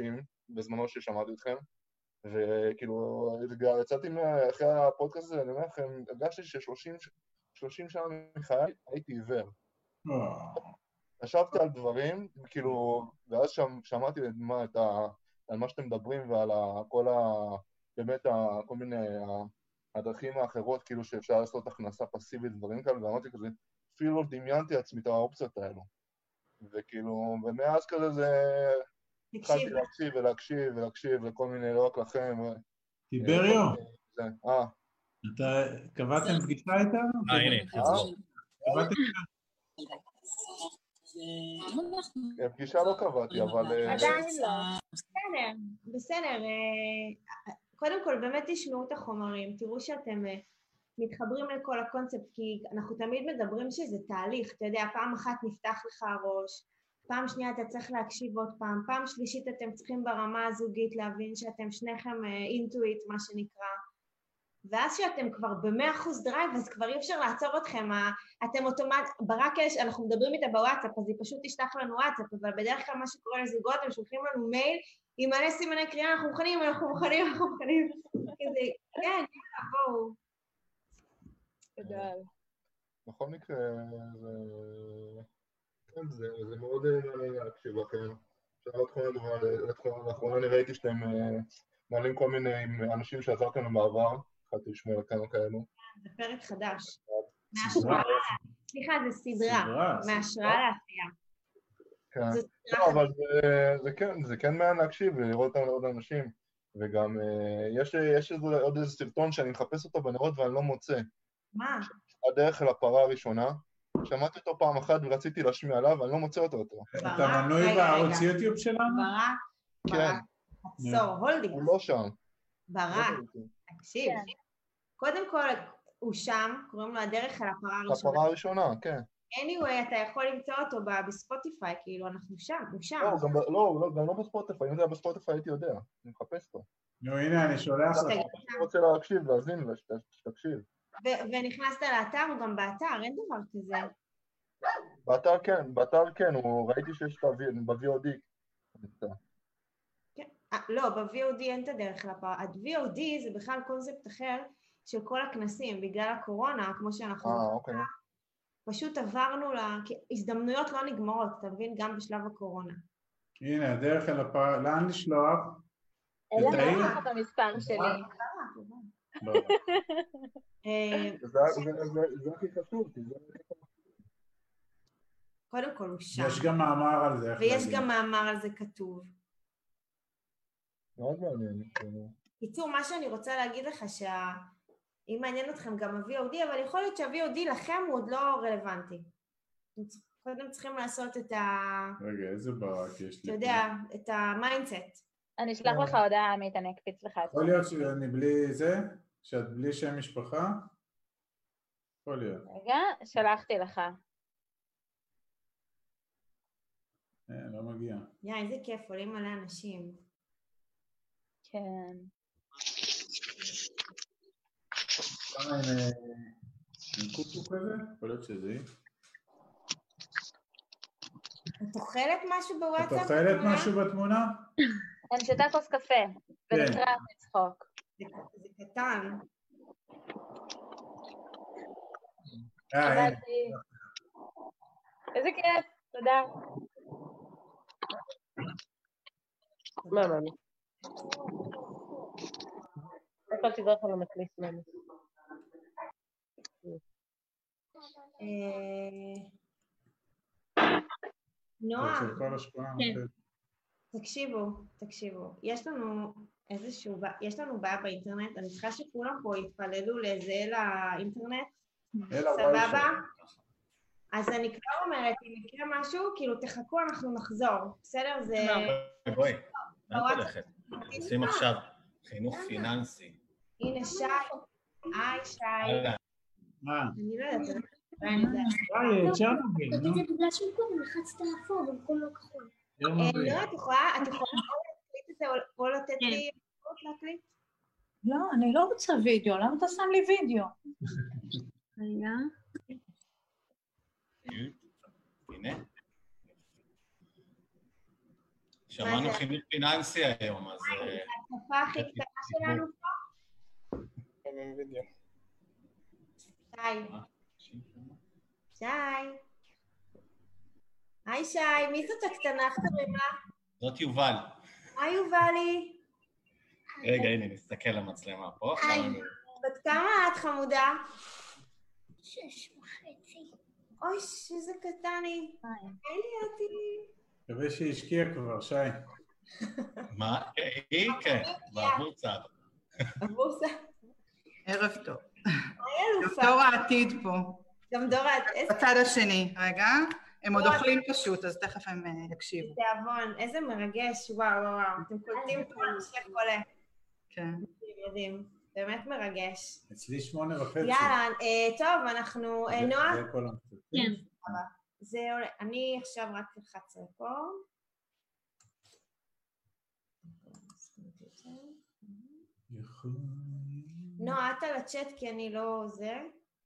מרגשים בזמנו ששמעתי אתכם, וכאילו, יצאתי אחרי הפודקאסט הזה, אני אומר לכם, הרגשתי ששלושים שנה מחיי הייתי עיוור. חשבתי על דברים, כאילו, ואז שמעתי מה, את ה, על מה שאתם מדברים ועל ה, כל ה... באמת, ה, כל מיני הדרכים האחרות, כאילו, שאפשר לעשות הכנסה פסיבית, דברים כאלה, ואמרתי כזה, אפילו לא דמיינתי לעצמי את האופציות האלו. וכאילו, ומאז כזה זה... התחלתי להקשיב ולהקשיב ולהקשיב לכל מיני, לא רק לכם. טיבריו. אה. אתה קבעתם פגישה איתה? אה, הנה, חזרו. קבעתם כן, פגישה לא קבעתי, אבל... אה, עדיין לא. בסדר, בסדר. אה, קודם כל, באמת תשמעו את החומרים, תראו שאתם אה, מתחברים לכל הקונספט, כי אנחנו תמיד מדברים שזה תהליך, אתה יודע, פעם אחת נפתח לך הראש, פעם שנייה אתה צריך להקשיב עוד פעם, פעם שלישית אתם צריכים ברמה הזוגית להבין שאתם שניכם into it, מה שנקרא, ואז שאתם כבר במאה אחוז drive, אז כבר אי אפשר לעצור אתכם, אתם אוטומט, ברק יש, אנחנו מדברים איתה בוואטסאפ, אז היא פשוט תשלח לנו וואטסאפ, אבל בדרך כלל מה שקורה לזוגות, הם שולחים לנו מייל עם מלא סימני קריאה, אנחנו מוכנים, אנחנו מוכנים, אנחנו מוכנים, כזה, כן, בואו. תודה. בכל מקרה, זה... כן, זה, זה מאוד מעניין להקשיב לכם. אפשר לתחום, לאחרונה אני ראיתי שאתם אה, מעלים כל מיני אנשים שעזרתם לנו בעבר, התחלתי לשמוע על כמה כאלו. זה פרק חדש. סליחה, זה סדרה, מהשראה לעשייה. כן, לא, אבל זה כן, זה כן מעניין להקשיב ולראות עוד אנשים. וגם אה, יש עוד איזה סרטון שאני מחפש אותו בנרות ואני לא מוצא. מה? הדרך אל הפרה הראשונה. שמעתי אותו פעם אחת ורציתי להשמיע עליו, ואני לא מוצא אותו יותר. אתה מנוי בערוץ יוטיוב שלנו? ברק, ברק, עצור, holding. הוא לא שם. ברק, תקשיב. כן. קודם כל, הוא שם, קוראים לו הדרך אל הפרה הראשונה. הפרה הראשונה, כן. anyway, אתה יכול למצוא אותו בספוטיפיי, כאילו, אנחנו שם, הוא שם. לא, גם לא, לא, גם לא בספוטיפיי, אם זה היה בספוטיפיי הייתי יודע, אני מחפש אותו. נו, הנה, אני שולח לך. אני רוצה להקשיב, להאזין, שתקשיב. ונכנסת לאתר, הוא גם באתר, אין דבר כזה. באתר כן, באתר כן, ראיתי שיש את ה-VOD. כן, אה, לא, ב-VOD אין את הדרך לפער. ה-VOD זה בכלל קונספט אחר של כל הכנסים, בגלל הקורונה, כמו שאנחנו... אה, אוקיי. פשוט עברנו ל... הזדמנויות לא נגמרות, אתה מבין? גם בשלב הקורונה. הנה, הדרך אל הפער, לאן לשלוח? אין לך את המספר שלי. לא. אה, זה הכי חשוב, כי זה... קודם כל הוא שם. יש גם מאמר על זה. ויש גם מאמר על זה כתוב. מאוד מעניין. קיצור, מה שאני רוצה להגיד לך, שאם מעניין אתכם גם ה-VOD, אבל יכול להיות שה-VOD לכם הוא עוד לא רלוונטי. קודם צריכים לעשות את ה... רגע, איזה ברק יש לי? אתה יודע, את ה mindset. אני אשלח לך הודעה, עמית, אני אקפיץ לך את זה. יכול להיות שאני בלי זה? שאת בלי שם משפחה? יכול להיות. רגע, שלחתי לך. אה, לא מגיע. יא, איזה כיף, עולים מלא אנשים. כן. אה, עם קוקו כזה? יכול להיות שזה היא. את אוכלת משהו בוואטסאפ? את אוכלת משהו בתמונה? אני שותה כוס קפה, ונקרא כן. זה קטן. אה, איזה כיף, תודה. מה, מאמי? איפה תדרך על המקליט, מאמי? נועה, כן. תקשיבו, תקשיבו, יש לנו איזשהו, יש לנו בעיה באינטרנט, אני צריכה שכולם פה יתפללו לאיזה אל האינטרנט, סבבה? אז אני כבר אומרת, אם יקרה משהו, כאילו תחכו, אנחנו נחזור, בסדר? זה... בואי, לאן את הולכת? עושים עכשיו חינוך כן. פיננסי. הנה שי, היי שי. מה? אני לא יודעת. היי, צ'רנוביל. תגיד, זה בגלל שקודם לחצת אפור במקום לא כחול. לא, את יכולה להקליט את זה או לתת לי להקליט? לא, אני לא רוצה וידאו, למה אתה שם לי וידאו? רגע. הנה. שמענו? חינוך פיננסי היום, אז... אה, השפה הכי קטנה שלנו פה, שי. שי. היי שי, מי זאת הקטנה? איך קוראים לה? זאת יובל. היי יובלי. רגע, הנה, נסתכל למצלמה פה. היי. בת כמה את חמודה? שש וחצי. אוי, איזה קטן היא. היי ליאתי. מקווה שהיא השקיעה כבר, שי. מה? היא, כן, בעבור צו. הבורסה. ערב טוב. היי אלופה. דור העתיד פה, גם דורה, איזה בצד השני. רגע, הם עוד אוכלים פשוט, אז תכף הם אה, יקשיבו. תיאבון, איזה מרגש, וואו וואו וואו. אתם קולטים כל השף עולה. כן. יודעים, באמת מרגש. אצלי שמונה וחצי. יאללה, אה, טוב, אנחנו... אה, נועה? כן. זה עולה. אני עכשיו רק אלחץ פה. נועה, את על הצ'אט כי אני לא זה.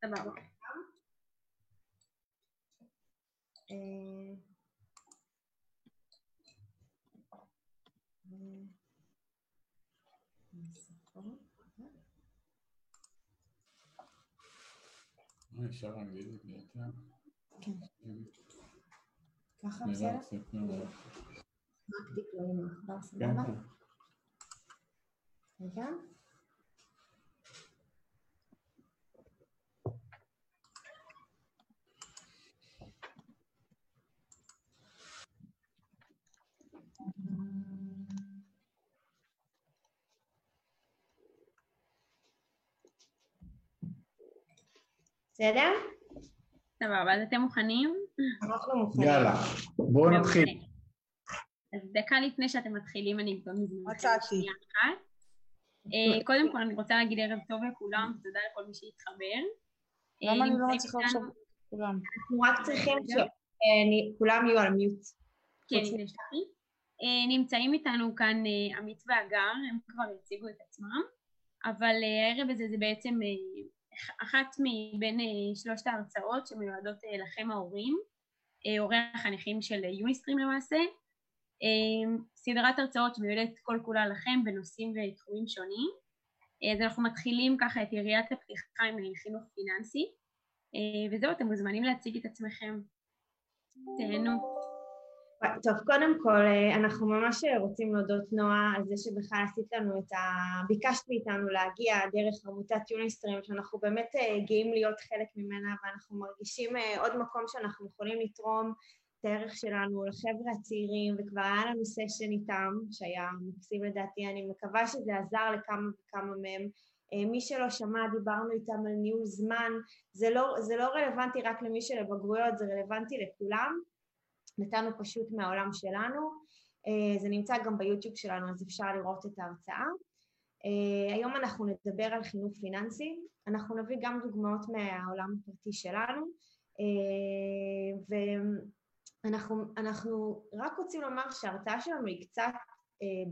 סבבה. אה, אה, אפשר אנגלית יותר? כן. ככה נראה, בסדר? זה כמו- רק תקראו עם העכבר, כן, סבבה? כן. רגע. בסדר? סבבה, אז אתם מוכנים? אנחנו מוכנים. יאללה, בואו נתחיל. אז דקה לפני שאתם מתחילים, אני אבדוק מזמנכם. שנייה אחת. אה, קודם כל, אני רוצה להגיד ערב טוב לכולם, תודה לכל מי שהתחבר. אה, למה אני לא מצליחה עכשיו כולם? אנחנו רק צריכים שכולם יהיו על מיוט. כן, חוץ הנה שלחי. אה, נמצאים איתנו כאן אה, עמית והגר, הם כבר הציגו את עצמם, אבל אה, הערב הזה זה בעצם אה, אחת מבין אה, שלושת ההרצאות שמיועדות אה, לכם ההורים, אה, הורי החניכים של יוניסטרים למעשה. סדרת הרצאות שמיועדת כל כולה לכם בנושאים ותחומים שונים. אז אנחנו מתחילים ככה את יריית הפתיחה עם חינוך פיננסי, וזהו, אתם מוזמנים להציג את עצמכם. תהנו. טוב, קודם כל, אה, אנחנו ממש רוצים להודות, נועה, על זה שבכלל עשית לנו את ה... ביקשת מאיתנו להגיע דרך עמותת יוניסטרים, שאנחנו באמת אה, גאים להיות חלק ממנה, ואנחנו מרגישים אה, עוד מקום שאנחנו יכולים לתרום את הערך שלנו לחבר'ה הצעירים, וכבר היה לנו סשן איתם, שהיה מקסים לדעתי, אני מקווה שזה עזר לכמה וכמה מהם. מי שלא שמע, דיברנו איתם על ניהול זמן, זה לא, זה לא רלוונטי רק למי שלבגרויות, זה רלוונטי לכולם. נתנו פשוט מהעולם שלנו, אה, זה נמצא גם ביוטיוב שלנו אז אפשר לראות את ההרצאה. אה, היום אנחנו נדבר על חינוך פיננסי, אנחנו נביא גם דוגמאות מהעולם הפרטי שלנו. אה, ואנחנו אנחנו רק רוצים לומר שההרצאה שלנו היא קצת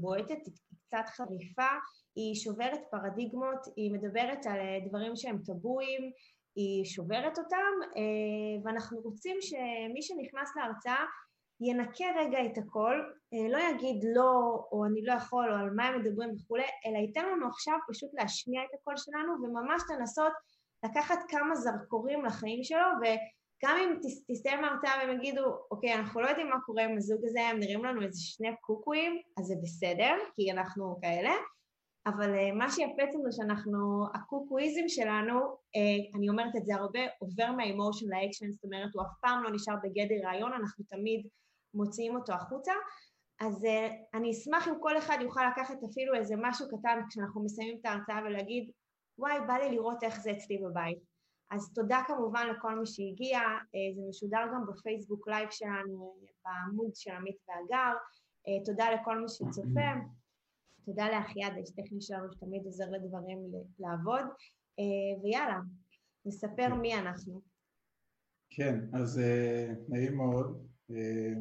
בועטת, היא קצת חריפה, היא שוברת פרדיגמות, היא מדברת על דברים שהם טבויים, היא שוברת אותם, אה, ואנחנו רוצים שמי שנכנס להרצאה ינקה רגע את הכל, אה, לא יגיד לא, או אני לא יכול, או על מה הם מדברים וכולי, אלא ייתן לנו עכשיו פשוט להשמיע את הקול שלנו, וממש לנסות לקחת כמה זרקורים לחיים שלו, וגם אם תס- תסתיים ההרצאה והם יגידו, אוקיי, אנחנו לא יודעים מה קורה עם הזוג הזה, הם נראים לנו איזה שני קוקואים, אז זה בסדר, כי אנחנו כאלה, אבל uh, מה שיפה אצלנו זה שאנחנו, הקוקואיזם שלנו, uh, אני אומרת את זה הרבה, עובר מהאמושן לאקשן, זאת אומרת, הוא אף פעם לא נשאר בגדר רעיון, אנחנו תמיד מוציאים אותו החוצה. אז uh, אני אשמח אם כל אחד יוכל לקחת אפילו איזה משהו קטן כשאנחנו מסיימים את ההרצאה ולהגיד, וואי, בא לי לראות איך זה אצלי בבית. אז תודה כמובן לכל מי שהגיע, זה משודר גם בפייסבוק live שלנו, בעמוד של עמית והגר, תודה לכל מי שצופה. תודה לאחיעד, האיש טכני שלנו שתמיד עוזר לדברים לעבוד, אה, ויאללה, נספר מי אנחנו. כן, אז אה, נעים מאוד. אה,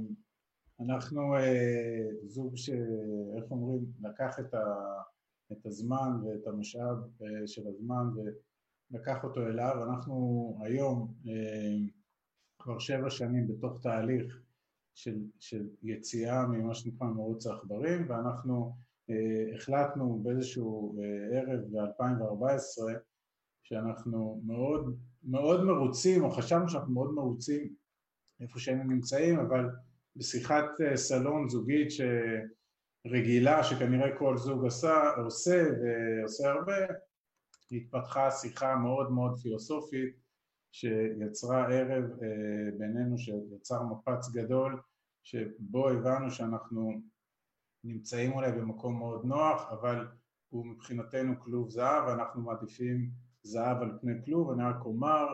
אנחנו זוג ש... איך אומרים? לקח את, ה... את הזמן ואת המשאב של הזמן ולקח אותו אליו. אנחנו היום כבר שבע שנים בתוך תהליך של, של יציאה ממה שנקרא מרוץ העכברים, ואנחנו החלטנו באיזשהו אה, ערב ב-2014 שאנחנו מאוד, מאוד מרוצים, או חשבנו שאנחנו מאוד מרוצים איפה שהיינו נמצאים, אבל בשיחת אה, סלון זוגית שרגילה, שכנראה כל זוג עשה, עושה ועושה הרבה, התפתחה שיחה מאוד מאוד פילוסופית שיצרה ערב אה, בינינו, שיצר מפץ גדול, שבו הבנו שאנחנו נמצאים אולי במקום מאוד נוח, אבל הוא מבחינתנו כלוב זהב, ואנחנו מעדיפים זהב על פני כלוב. אני רק אומר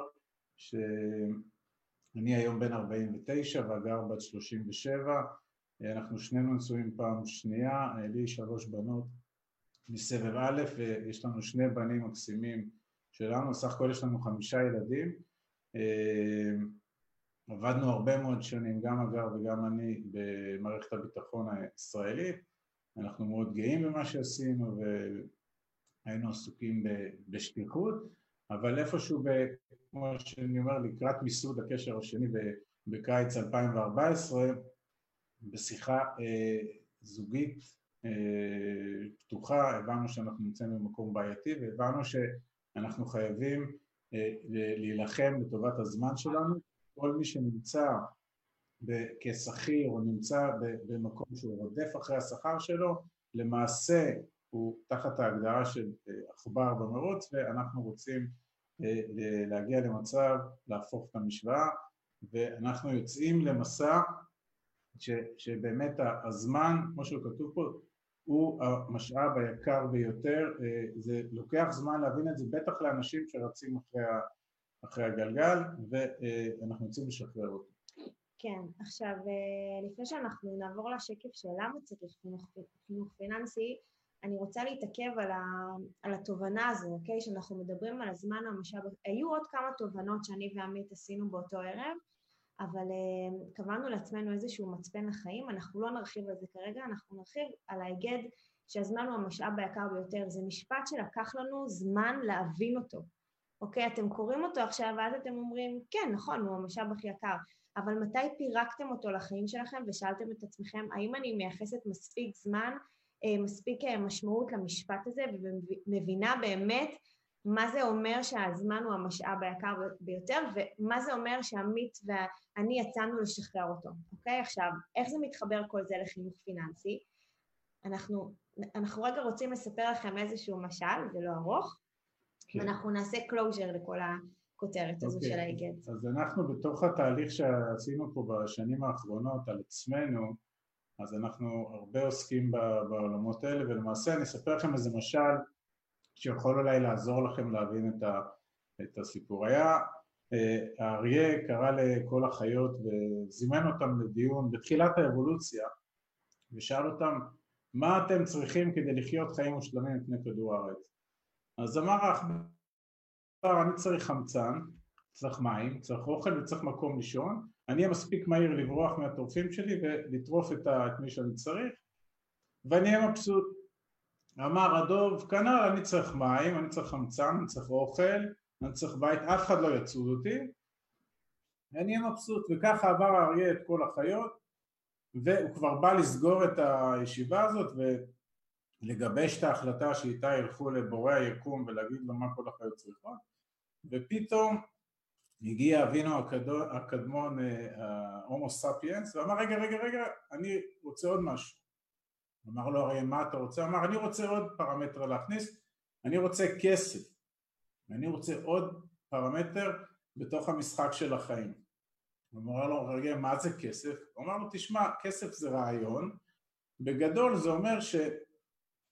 שאני היום בן 49 והגר בת 37, אנחנו שנינו נשואים פעם שנייה, לי שלוש בנות מסבב א', ויש לנו שני בנים מקסימים שלנו, סך הכל יש לנו חמישה ילדים. עבדנו הרבה מאוד שנים, גם הגר וגם אני, במערכת הביטחון הישראלית. אנחנו מאוד גאים במה שעשינו והיינו עסוקים בשליחות, אבל איפשהו, ב, כמו שאני אומר, לקראת מיסוד הקשר השני בקיץ 2014, בשיחה אה, זוגית אה, פתוחה, הבנו שאנחנו נמצאים במקום בעייתי והבנו שאנחנו חייבים אה, להילחם לטובת הזמן שלנו. כל מי שנמצא כשכיר או נמצא במקום שהוא רודף אחרי השכר שלו, למעשה הוא תחת ההגדרה של אה, עכבר במרוץ ואנחנו רוצים להגיע למצב להפוך את המשוואה ואנחנו יוצאים למסע ש, שבאמת הזמן, כמו שכתוב פה, הוא המשאב היקר ביותר, אה, זה לוקח זמן להבין את זה, בטח לאנשים שרצים אחרי, אחרי הגלגל, ואנחנו רוצים לשחרר אותו. כן, עכשיו אה, לפני שאנחנו נעבור לשקף של למה צריך חינוך, פיננסי, אני רוצה להתעכב על, ה, על התובנה הזו, אוקיי? שאנחנו מדברים על הזמן המשאב, היו עוד כמה תובנות שאני ועמית עשינו באותו ערב, אבל uh, קבענו לעצמנו איזשהו מצפן לחיים, אנחנו לא נרחיב על זה כרגע, אנחנו נרחיב על ההיגד שהזמן הוא המשאב היקר ביותר, זה משפט שלקח לנו זמן להבין אותו, אוקיי? אתם קוראים אותו עכשיו ואז אתם אומרים, כן, נכון, הוא המשאב הכי יקר, אבל מתי פירקתם אותו לחיים שלכם ושאלתם את עצמכם, האם אני מייחסת מספיק זמן, אה, מספיק אה, משמעות למשפט הזה ומבינה באמת מה זה אומר שהזמן הוא המשאב היקר ביותר, ומה זה אומר שעמית ואני יצאנו לשחרר אותו, אוקיי? עכשיו, איך זה מתחבר כל זה לחינוך פיננסי? אנחנו, אנחנו רגע רוצים לספר לכם איזשהו משל, זה לא ארוך, כן. ואנחנו נעשה closure לכל הכותרת הזו אוקיי. של ההיגד. אז אנחנו בתוך התהליך שעשינו פה בשנים האחרונות על עצמנו, אז אנחנו הרבה עוסקים בעולמות האלה, ולמעשה אני אספר לכם איזה משל שיכול אולי לעזור לכם להבין את, ה, את הסיפור. היה, אה, האריה קרא לכל החיות וזימן אותם לדיון בתחילת האבולוציה ושאל אותם מה אתם צריכים כדי לחיות חיים מושלמים לפני כדור הארץ? אז אמר העכבר, אני צריך חמצן, צריך מים, צריך אוכל וצריך מקום לישון, אני אהיה מספיק מהיר לברוח מהטורפים שלי ולטרוף את, את מי שאני צריך ואני אהיה מבסוט. אמר הדוב, כנ"ל אני צריך מים, אני צריך חמצן, אני צריך אוכל, אני צריך בית, אף אחד לא יצוד אותי, אני אהיה מבסוט, וככה עבר האריה את כל החיות, והוא כבר בא לסגור את הישיבה הזאת ולגבש את ההחלטה שאיתה ילכו לבורא היקום ולהגיד לו מה כל החיות צריכות, ופתאום הגיע אבינו הקדמון, ההומו ספיאנס, ואמר רגע רגע רגע אני רוצה עוד משהו אמר לו הרי מה אתה רוצה? אמר אני רוצה עוד פרמטר להכניס, אני רוצה כסף, אני רוצה עוד פרמטר בתוך המשחק של החיים. הוא אמר לו רגע מה זה כסף? הוא אמר לו תשמע כסף זה רעיון, בגדול זה אומר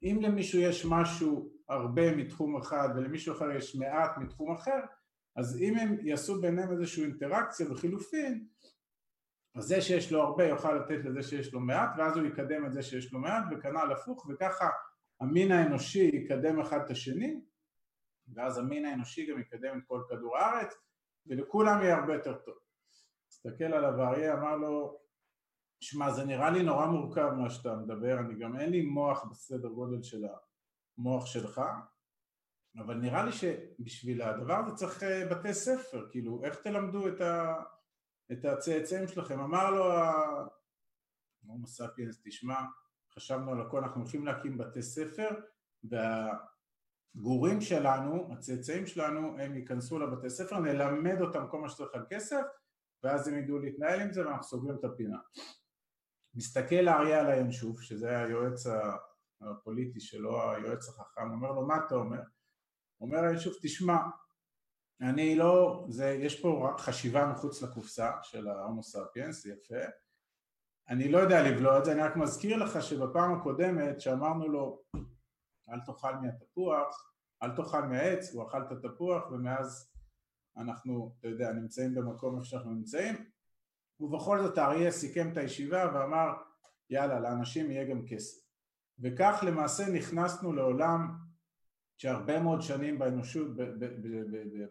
שאם למישהו יש משהו הרבה מתחום אחד ולמישהו אחר יש מעט מתחום אחר אז אם הם יעשו ביניהם איזושהי אינטראקציה וחילופין אז זה שיש לו הרבה יוכל לתת לזה שיש לו מעט ואז הוא יקדם את זה שיש לו מעט וכנ"ל הפוך וככה המין האנושי יקדם אחד את השני ואז המין האנושי גם יקדם את כל כדור הארץ ולכולם יהיה הרבה יותר טוב. הסתכל עליו האריה אמר לו שמע זה נראה לי נורא מורכב מה שאתה מדבר אני גם אין לי מוח בסדר גודל של המוח שלך אבל נראה לי שבשביל הדבר הזה צריך אה, בתי ספר כאילו איך תלמדו את ה... את הצאצאים שלכם. אמר לו הומו ספיאנס, תשמע, חשבנו על הכל, אנחנו הולכים להקים בתי ספר, והגורים שלנו, הצאצאים שלנו, הם ייכנסו לבתי ספר, נלמד אותם כל מה שצריך על כסף, ואז הם ידעו להתנהל עם זה ואנחנו סוגרים את הפינה. מסתכל האריה על הינשוף, שזה היועץ הפוליטי שלו, היועץ החכם, אומר לו, מה אתה אומר? אומר הינשוף, תשמע, אני לא, זה, יש פה חשיבה מחוץ לקופסה של ההומו ספיאנס, יפה, אני לא יודע לבלוע את זה, אני רק מזכיר לך שבפעם הקודמת שאמרנו לו אל תאכל מהתפוח, אל תאכל מהעץ, הוא אכל את התפוח ומאז אנחנו, אתה יודע, נמצאים במקום איפה שאנחנו נמצאים ובכל זאת האריה סיכם את הישיבה ואמר יאללה, לאנשים יהיה גם כסף. וכך למעשה נכנסנו לעולם שהרבה מאוד שנים באנושות,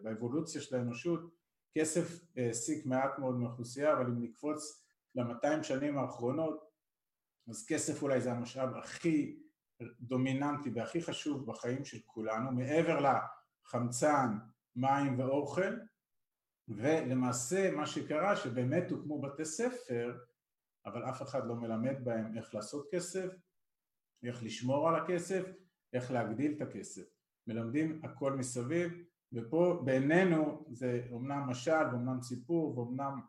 באבולוציה של האנושות כסף העסיק מעט מאוד מאוכלוסייה אבל אם נקפוץ למאתיים שנים האחרונות, אז כסף אולי זה המשאב הכי דומיננטי והכי חשוב בחיים של כולנו, מעבר לחמצן, מים ואוכל, ולמעשה מה שקרה שבאמת הוקמו בתי ספר, אבל אף אחד לא מלמד בהם איך לעשות כסף, איך לשמור על הכסף, איך להגדיל את הכסף. מלמדים הכל מסביב, ופה בעינינו זה אומנם משל ואומנם סיפור ואומנם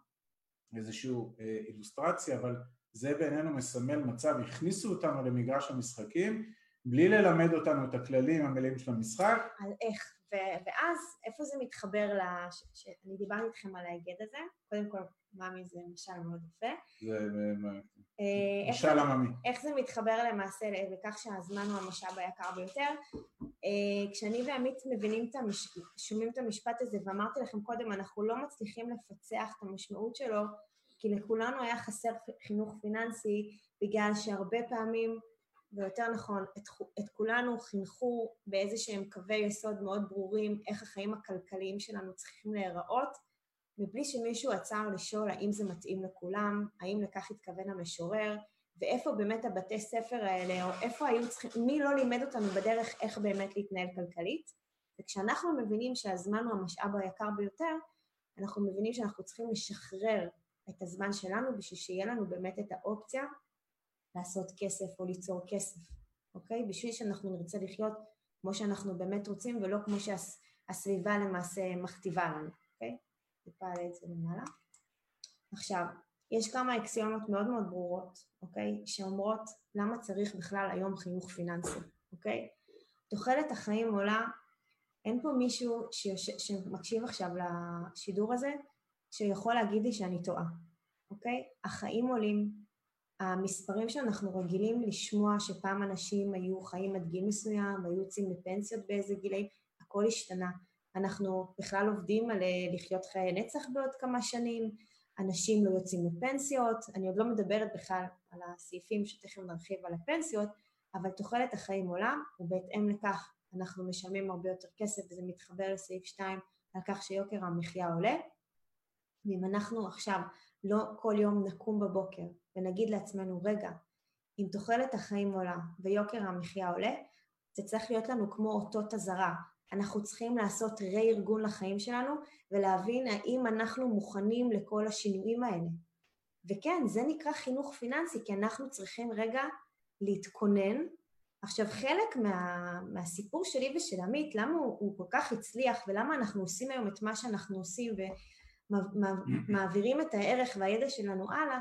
איזושהי אה, אילוסטרציה, אבל זה בעינינו מסמל מצב, הכניסו אותנו למגרש המשחקים בלי ללמד אותנו את הכללים המלאים של המשחק. על איך, ו- ואז איפה זה מתחבר ל... ש- אני דיברתי איתכם על ההיגד הזה, קודם כל, מאמי זה משל מאוד יפה. זה אה, משל עממי. איך זה מתחבר למעשה לכך שהזמן הוא המשאב היקר ביותר. אה, כשאני ועמית מבינים את המש... שומעים את המשפט הזה, ואמרתי לכם קודם, אנחנו לא מצליחים לפצח את המשמעות שלו, כי לכולנו היה חסר חינוך פיננסי, בגלל שהרבה פעמים, ויותר נכון, את, את כולנו חינכו באיזה שהם קווי יסוד מאוד ברורים, איך החיים הכלכליים שלנו צריכים להיראות, מבלי שמישהו עצר לשאול האם זה מתאים לכולם, האם לכך התכוון המשורר, ואיפה באמת הבתי ספר האלה, או איפה היו צריכים, מי לא לימד אותנו בדרך איך באמת להתנהל כלכלית. וכשאנחנו מבינים שהזמן הוא המשאב היקר ביותר, אנחנו מבינים שאנחנו צריכים לשחרר את הזמן שלנו בשביל שיהיה לנו באמת את האופציה לעשות כסף או ליצור כסף, אוקיי? בשביל שאנחנו נרצה לחיות כמו שאנחנו באמת רוצים ולא כמו שהסביבה למעשה מכתיבה לנו, אוקיי? טיפה אעלה את למעלה. עכשיו, יש כמה אקסיומות מאוד מאוד ברורות, אוקיי? שאומרות למה צריך בכלל היום חינוך פיננסי, אוקיי? תוחלת החיים עולה, אין פה מישהו שיוש... שמקשיב עכשיו לשידור הזה, שיכול להגיד לי שאני טועה, אוקיי? החיים עולים, המספרים שאנחנו רגילים לשמוע שפעם אנשים היו חיים עד גיל מסוים, היו יוצאים לפנסיות באיזה גילאים, הכל השתנה. אנחנו בכלל עובדים על אה, לחיות חיי נצח בעוד כמה שנים, אנשים לא יוצאים לפנסיות, אני עוד לא מדברת בכלל על הסעיפים שתכף נרחיב על הפנסיות, אבל תוחלת החיים עולה, ובהתאם לכך אנחנו משלמים הרבה יותר כסף, וזה מתחבר לסעיף 2 על כך שיוקר המחיה עולה. ואם אנחנו עכשיו לא כל יום נקום בבוקר ונגיד לעצמנו, רגע, אם תוחלת החיים עולה ויוקר המחיה עולה, זה צריך להיות לנו כמו אותות אזהרה. אנחנו צריכים לעשות רה-ארגון לחיים שלנו ולהבין האם אנחנו מוכנים לכל השינויים האלה. וכן, זה נקרא חינוך פיננסי, כי אנחנו צריכים רגע להתכונן. עכשיו, חלק מה, מהסיפור שלי ושל עמית, למה הוא, הוא כל כך הצליח ולמה אנחנו עושים היום את מה שאנחנו עושים ומעבירים את הערך והידע שלנו הלאה,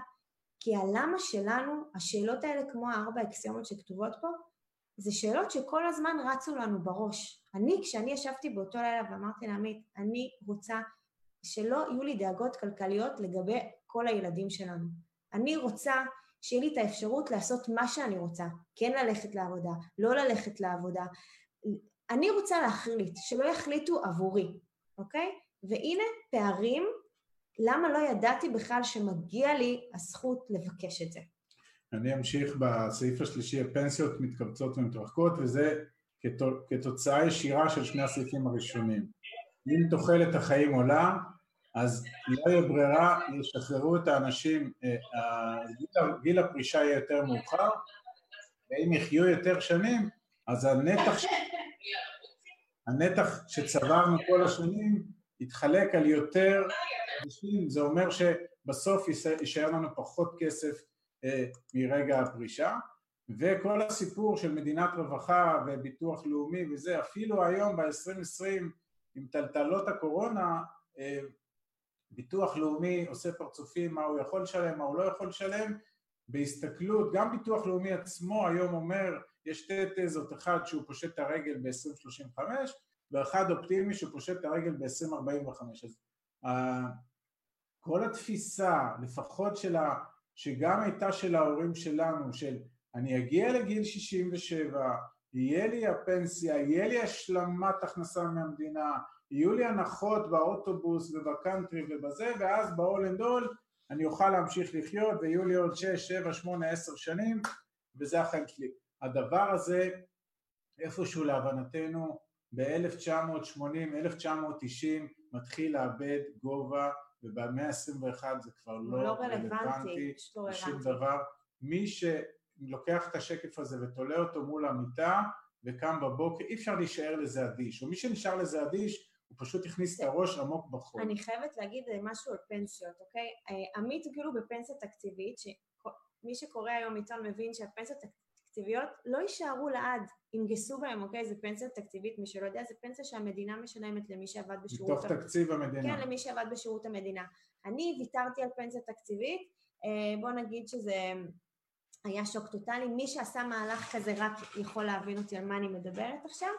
כי הלמה שלנו, השאלות האלה כמו הארבע אקסיומות שכתובות פה, זה שאלות שכל הזמן רצו לנו בראש. אני, כשאני ישבתי באותו לילה ואמרתי לעמית, אני רוצה שלא יהיו לי דאגות כלכליות לגבי כל הילדים שלנו. אני רוצה שיהיה לי את האפשרות לעשות מה שאני רוצה, כן ללכת לעבודה, לא ללכת לעבודה. אני רוצה להחליט, שלא יחליטו עבורי, אוקיי? והנה פערים, למה לא ידעתי בכלל שמגיע לי הזכות לבקש את זה. אני אמשיך בסעיף השלישי, הפנסיות מתכווצות ומתרחקות, וזה כתוצאה ישירה של שני הסעיפים הראשונים. אם תוחלת החיים עולה, אז לא יהיה ברירה, ישחררו את האנשים, אה, גיל, הפרישה יהיה יותר מאוחר, ואם יחיו יותר שנים, אז הנתח, הנתח שצברנו כל השנים יתחלק על יותר אנשים, זה אומר שבסוף יישאר לנו פחות כסף אה, מרגע הפרישה, וכל הסיפור של מדינת רווחה וביטוח לאומי וזה, אפילו היום ב-2020 עם טלטלות הקורונה, אה, ביטוח לאומי עושה פרצופים מה הוא יכול לשלם, מה הוא לא יכול לשלם, בהסתכלות, גם ביטוח לאומי עצמו היום אומר, יש שתי תזות, אחד שהוא פושט את הרגל ב-2035 ואחד אופטימי שהוא פושט את הרגל ב-2045. אז uh, כל התפיסה, לפחות של ה... שגם הייתה של ההורים שלנו, של אני אגיע לגיל 67, יהיה לי הפנסיה, יהיה לי השלמת הכנסה מהמדינה, יהיו לי הנחות באוטובוס ובקאנטרי ובזה, ואז ב-all and all אני אוכל להמשיך לחיות ויהיו לי עוד 6, 7, 8, 10 שנים, וזה החיים שלי. הדבר הזה, איפשהו להבנתנו, ב-1980, 1990, מתחיל לאבד גובה, ובמאה ה-21 זה כבר לא, לא רלוונטי, שום דבר. מי שלוקח את השקף הזה ותולה אותו מול המיטה וקם בבוקר, אי אפשר להישאר לזה אדיש, או מי שנשאר לזה אדיש, הוא פשוט הכניס את הראש עמוק בחול. אני חייבת להגיד משהו על פנסיות, אוקיי? עמית כאילו בפנסיה תקציבית, שמי שקורא היום עיתון מבין שהפנסיות תקציביות לא יישארו לעד, ינגסו בהם, אוקיי? זה פנסיה תקציבית, מי שלא יודע, זה פנסיה שהמדינה משלמת למי שעבד בשירות... מתוך תקציב המדינה. כן, למי שעבד בשירות המדינה. אני ויתרתי על פנסיה תקציבית, אה, בוא נגיד שזה היה שוק טוטאלי, מי שעשה מהלך כזה רק יכול להבין אותי על מה אני מדברת עכשיו,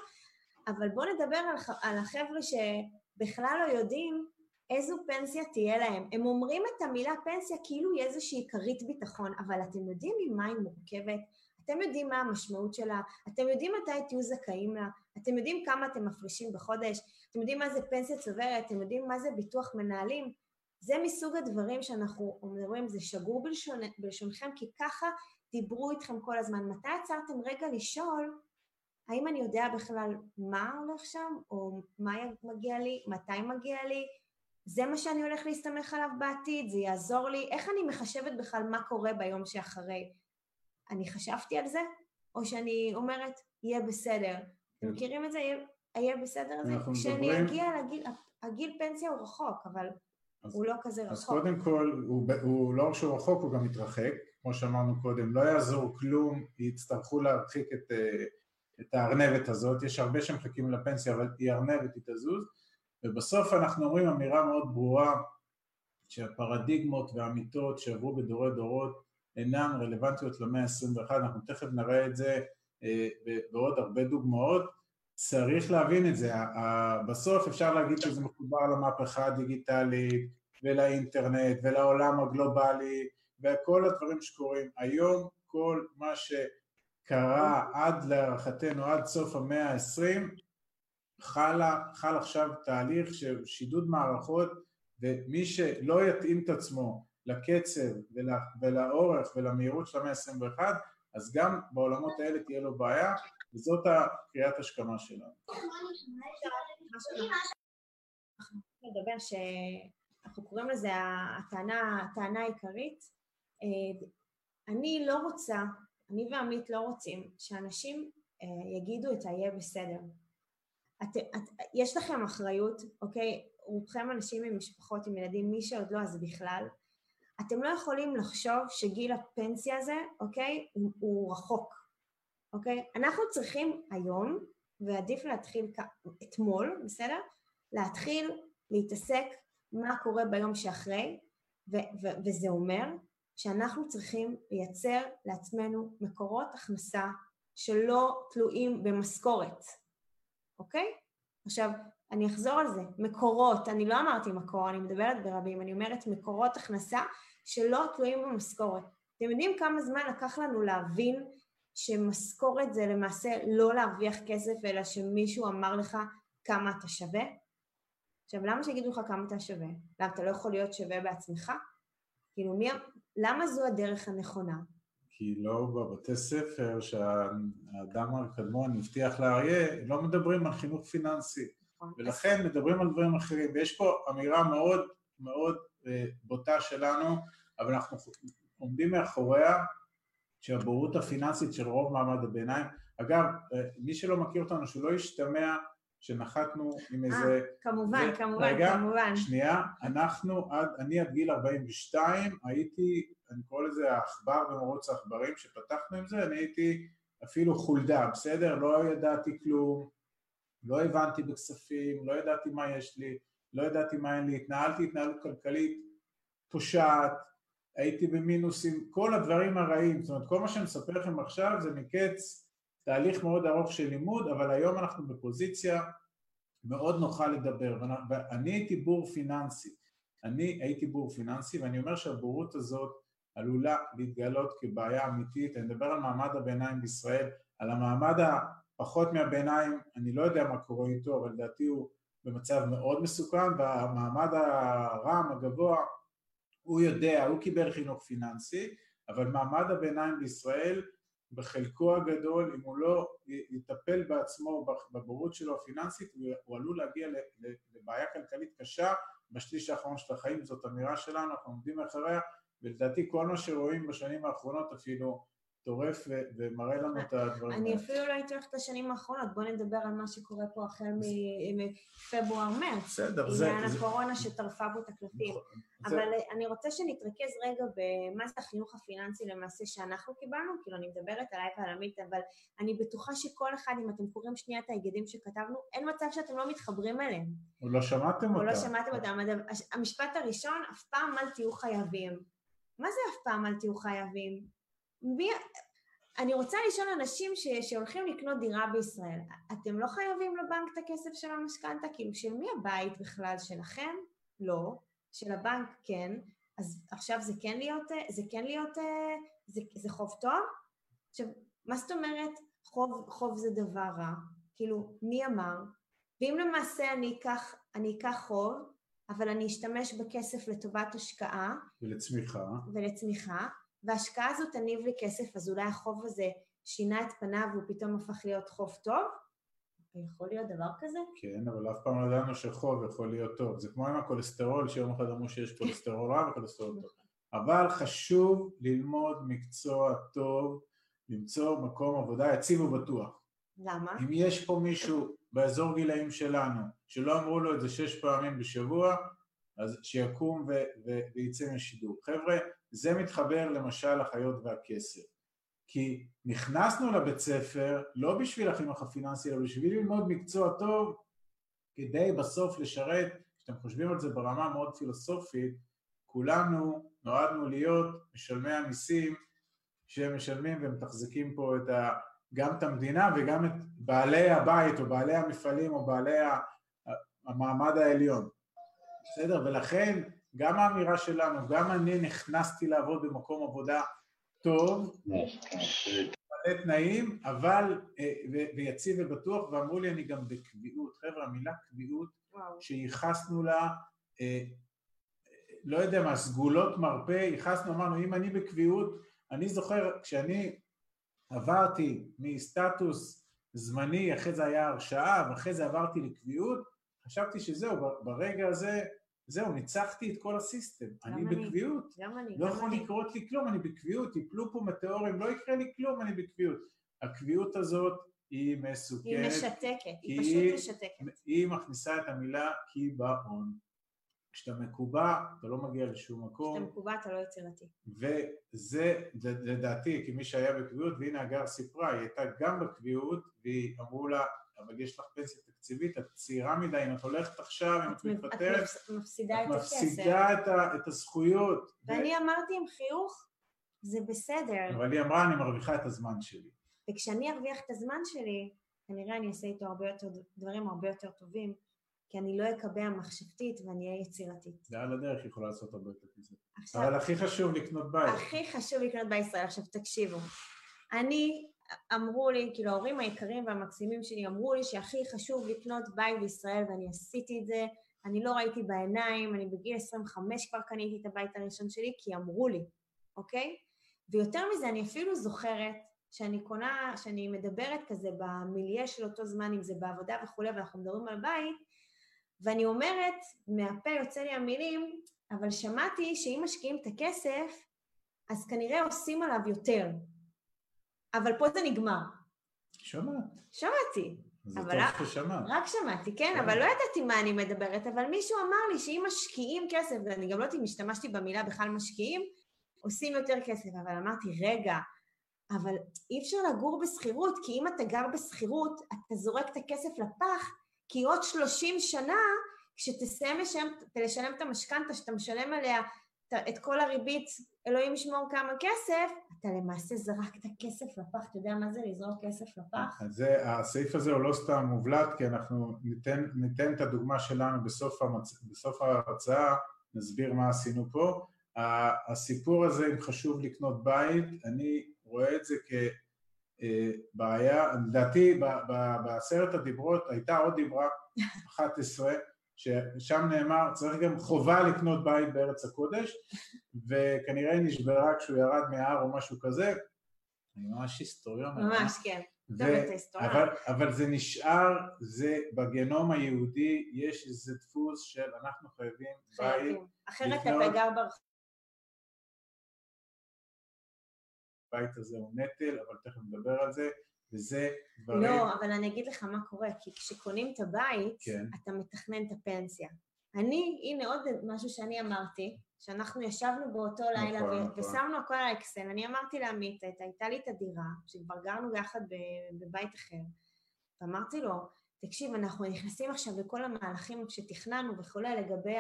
אבל בואו נדבר על, על החבר'ה שבכלל לא יודעים איזו פנסיה תהיה להם. הם אומרים את המילה פנסיה כאילו היא איזושהי כרית ביטחון, אבל אתם יודעים ממה היא מורכבת? אתם יודעים מה המשמעות שלה, אתם יודעים מתי תהיו זכאים לה, אתם יודעים כמה אתם מפרישים בחודש, אתם יודעים מה זה פנסיה צוברת, אתם יודעים מה זה ביטוח מנהלים. זה מסוג הדברים שאנחנו אומרים, זה שגור בלשון, בלשונכם, כי ככה דיברו איתכם כל הזמן. מתי עצרתם רגע לשאול, האם אני יודע בכלל מה הולך שם, או מה מגיע לי, מתי מגיע לי, זה מה שאני הולך להסתמך עליו בעתיד, זה יעזור לי, איך אני מחשבת בכלל מה קורה ביום שאחרי. אני חשבתי על זה, או שאני אומרת, יהיה בסדר. אתם כן. מכירים את זה? יהיה בסדר הזה? כשאני. אגיע לגיל, הגיל פנסיה הוא רחוק, אבל אז, הוא לא כזה רחוק. אז קודם כל, הוא, הוא לא רק שהוא רחוק, הוא גם מתרחק, כמו שאמרנו קודם, לא יעזור כלום, יצטרכו להרחיק את, אה, את הארנבת הזאת, יש הרבה שמחכים לפנסיה, אבל היא ארנבת, היא תזוז, ובסוף אנחנו אומרים אמירה מאוד ברורה, שהפרדיגמות והאמיתות שעברו בדורי דורות אינן רלוונטיות למאה ה-21, אנחנו תכף נראה את זה אה, בעוד הרבה דוגמאות, צריך להבין את זה, בסוף אפשר להגיד שזה מחובר למהפכה הדיגיטלית ולאינטרנט ולעולם הגלובלי וכל הדברים שקורים, היום כל מה שקרה עד להערכתנו עד סוף המאה ה-20 חל, חל עכשיו תהליך של שידוד מערכות ומי שלא יתאים את עצמו לקצב ול, ולאורך ולמהירות של המאה ה-21, אז גם בעולמות האלה תהיה לו בעיה, וזאת הקריאת השכמה שלנו. נדבר שאנחנו קוראים לזה הטענה, הטענה העיקרית. אני לא רוצה, אני ועמית לא רוצים שאנשים אה, יגידו את ה"יהיה בסדר". את, את, יש לכם אחריות, אוקיי? רובכם אנשים עם משפחות, עם ילדים, מי שעוד לא אז בכלל. אתם לא יכולים לחשוב שגיל הפנסיה הזה, אוקיי, הוא, הוא רחוק, אוקיי? אנחנו צריכים היום, ועדיף להתחיל אתמול, בסדר? להתחיל להתעסק מה קורה ביום שאחרי, ו- ו- וזה אומר שאנחנו צריכים לייצר לעצמנו מקורות הכנסה שלא תלויים במשכורת, אוקיי? עכשיו, אני אחזור על זה, מקורות, אני לא אמרתי מקור, אני מדברת ברבים, אני אומרת מקורות הכנסה שלא תלויים במשכורת. אתם יודעים כמה זמן לקח לנו להבין שמשכורת זה למעשה לא להרוויח כסף, אלא שמישהו אמר לך כמה אתה שווה? עכשיו, למה שיגידו לך כמה אתה שווה? למה אתה לא יכול להיות שווה בעצמך? כאילו, מי, למה זו הדרך הנכונה? כי לא בבתי ספר שהאדם הקדמון הבטיח לאריה, לא מדברים על חינוך פיננסי. נכון. ולכן מדברים על דברים אחרים, ויש פה אמירה מאוד מאוד אה, בוטה שלנו, אבל אנחנו עומדים מאחוריה, שהבורות הפיננסית של רוב מעמד הביניים, אגב, אה, מי שלא מכיר אותנו, שלא ישתמע שנחתנו עם אה, איזה... כמובן, זה- כמובן, רגע, כמובן. שנייה, אנחנו עד, אני עד גיל 42 הייתי, אני קורא לזה העכבר במרוץ העכברים, שפתחנו עם זה, אני הייתי אפילו חולדה, בסדר? לא ידעתי כלום, לא הבנתי בכספים, לא ידעתי מה יש לי, לא ידעתי מה אין לי, התנהלתי התנהלות כלכלית פושעת, הייתי במינוסים, כל הדברים הרעים, זאת אומרת כל מה שאני מספר לכם עכשיו זה מקץ תהליך מאוד ארוך של לימוד, אבל היום אנחנו בפוזיציה מאוד נוחה לדבר, ואנ- ואני הייתי בור פיננסי, אני הייתי בור פיננסי ואני אומר שהבורות הזאת עלולה להתגלות כבעיה אמיתית, אני מדבר על מעמד הביניים בישראל, על המעמד הפחות מהביניים, אני לא יודע מה קורה איתו, אבל לדעתי הוא במצב מאוד מסוכן, והמעמד הרם, הגבוה, הוא יודע, הוא קיבל חינוך פיננסי, אבל מעמד הביניים בישראל בחלקו הגדול, אם הוא לא יטפל בעצמו בבורות שלו הפיננסית, הוא- עלול להגיע לבעיה כלכלית קשה. בשליש האחרון של החיים, זאת אמירה שלנו, אנחנו עומדים מאחוריה, ולדעתי כל מה שרואים בשנים האחרונות אפילו טורף ו- ומראה לנו את הדברים אני. אפילו לא הייתי הולכת לשנים האחרונות, בואו נדבר על מה שקורה פה החל מפברואר-מרץ. בסדר, זה... עניין הקורונה שטרפה פה את הקלפים. זה- אבל אני רוצה שנתרכז רגע במה זה החינוך הפיננסי למעשה שאנחנו קיבלנו, כאילו אני מדברת עליי ועל עמית, אבל אני בטוחה שכל אחד, אם אתם קוראים שנייה את ההיגדים שכתבנו, אין מצב שאתם לא מתחברים אליהם. עוד לא שמעתם או אותה. לא שמעתם אותם. המשפט הראשון, אף פעם אל תהיו חייבים. מה זה אף פעם אל תהיו חייבים? מי... אני רוצה לשאול אנשים ש... שהולכים לקנות דירה בישראל, אתם לא חייבים לבנק את הכסף של המשכנתה? כאילו, של מי הבית בכלל? שלכם? לא. של הבנק כן. אז עכשיו זה כן להיות, זה כן להיות, זה, זה חוב טוב? עכשיו, מה זאת אומרת חוב, חוב זה דבר רע? כאילו, מי אמר? ואם למעשה אני אקח, אני אקח חוב, אבל אני אשתמש בכסף לטובת השקעה ולצמיחה. ולצמיחה, וההשקעה הזאת תניב לי כסף, אז אולי החוב הזה שינה את פניו והוא פתאום הפך להיות חוב טוב? יכול להיות דבר כזה? כן, אבל אף פעם לא ידענו שחוב יכול להיות טוב. זה כמו עם הכולסטרול, שיום אחד אמרו שיש כולסטרול רע וכולסטרול טוב. אבל חשוב ללמוד מקצוע טוב, למצוא מקום עבודה יציב ובטוח. למה? אם יש פה מישהו באזור גילאים שלנו, שלא אמרו לו את זה שש פעמים בשבוע, אז שיקום ו- ו- ויצא משידור. חבר'ה, זה מתחבר למשל לחיות והכסף. כי נכנסנו לבית ספר לא בשביל החינוך הפיננסי, אלא בשביל ללמוד מקצוע טוב, כדי בסוף לשרת, כשאתם חושבים על זה ברמה מאוד פילוסופית, כולנו נועדנו להיות משלמי המיסים שמשלמים ומתחזקים פה את ה, גם את המדינה וגם את בעלי הבית או בעלי המפעלים או בעלי המעמד העליון. בסדר? ולכן גם האמירה שלנו, גם אני נכנסתי לעבוד במקום עבודה טוב, מלא תנאים, אבל, אה, ויציב ובטוח, ואמרו לי אני גם בקביעות. חבר'ה, המילה קביעות. שייחסנו לה, אה, לא יודע מה, סגולות מרפא, ייחסנו, אמרנו, אם אני בקביעות, אני זוכר, כשאני עברתי מסטטוס זמני, אחרי זה היה הרשעה, ואחרי זה עברתי לקביעות, חשבתי שזהו, ברגע הזה, זהו, ניצחתי את כל הסיסטם. אני אני. בקביעות. גם אני, לא יכול אני. לקרות לי כלום, אני בקביעות, יפלו פה מטאורים, לא יקרה לי כלום, אני בקביעות. הקביעות הזאת היא מסוכנת. היא משתקת, היא היא- פשוט משתקת. היא מכניסה את המילה קיבעון. כשאתה מקובע, אתה לא מגיע לשום מקום, כשאתה מקובע אתה לא יצירתי. וזה זה- לדעתי, כמי שהיה בקביעות, והנה הגר סיפרה, היא הייתה גם בקביעות, ואמרו לה, אבל יש לך פנסיה תקציבית, את צעירה מדי, אם את הולכת עכשיו, אם את את מתפטרת, מפס- מפסידה את את הכסף. מפסידה את ה- את הזכויות. ואני אמרתי עם חיוך, זה בסדר. אבל היא אמרה, אני מרוויחה את הזמן שלי. וכשאני ארוויח את הזמן שלי, כנראה אני אעשה איתו הרבה יותר, דברים הרבה יותר טובים, כי אני לא אקבע מחשבתית ואני אהיה יצירתית. זה על הדרך יכולה לעשות הרבה יותר מזה. עכשיו, אבל הכי חשוב לקנות בית. הכי חשוב לקנות בישראל. עכשיו תקשיבו, אני, אמרו לי, כאילו ההורים היקרים והמקסימים שלי אמרו לי שהכי חשוב לקנות בית בישראל ואני עשיתי את זה, אני לא ראיתי בעיניים, אני בגיל 25 כבר קניתי את הבית הראשון שלי כי אמרו לי, אוקיי? ויותר מזה, אני אפילו זוכרת שאני קונה, שאני מדברת כזה במיליה של אותו זמן, אם זה בעבודה וכולי, ואנחנו מדברים על בית, ואני אומרת, מהפה יוצא לי המילים, אבל שמעתי שאם משקיעים את הכסף, אז כנראה עושים עליו יותר. אבל פה זה נגמר. שומעת. שמעתי. זה טוב רק- ששמעת. רק שמעתי, כן, כן. אבל לא ידעתי מה אני מדברת, אבל מישהו אמר לי שאם משקיעים כסף, ואני גם לא יודעת אם השתמשתי במילה בכלל משקיעים, עושים יותר כסף, אבל אמרתי, רגע, אבל אי אפשר לגור בשכירות, כי אם אתה גר בשכירות, אתה זורק את הכסף לפח, כי עוד 30 שנה, כשתסיים לשלם, לשלם את המשכנתה, שאתה משלם עליה את- כל הריבית, אלוהים ישמור כמה כסף, אתה למעשה זרקת כסף לפח. אתה יודע מה זה לזרוק כסף לפח? אז זה, הסעיף הזה הוא לא סתם מובלט, כי אנחנו ניתן, ניתן את הדוגמה שלנו בסוף, המצ... בסוף ההרצאה, נסביר מה עשינו פה. הסיפור הזה, אם חשוב לקנות בית, אני רואה את זה כבעיה, לדעתי ב- ב- בעשרת הדיברות הייתה עוד דיברה, 11, ששם נאמר, צריך גם חובה לקנות בית בארץ הקודש, וכנראה נשברה כשהוא ירד מההר או משהו כזה. אני ממש היסטוריון. ממש, כן. ו-. אבל, אבל זה נשאר, זה בגנום היהודי, יש איזה דפוס של אנחנו חייבים בית. אחרת אתה גר ברחוב. הבית הזה הוא נטל, אבל תכף נדבר על זה, וזה דברים... לא, אבל אני אגיד לך מה קורה, כי כשקונים את הבית, כן. אתה מתכנן את הפנסיה. אני, הנה עוד משהו שאני אמרתי, שאנחנו ישבנו באותו לילה נכון, ו- נכון. ושמנו הכל על האקסל, אני אמרתי לעמית, הייתה לי את הדירה, שכבר גרנו יחד בבית אחר, ואמרתי לו, תקשיב, אנחנו נכנסים עכשיו לכל המהלכים שתכננו וכולי לגבי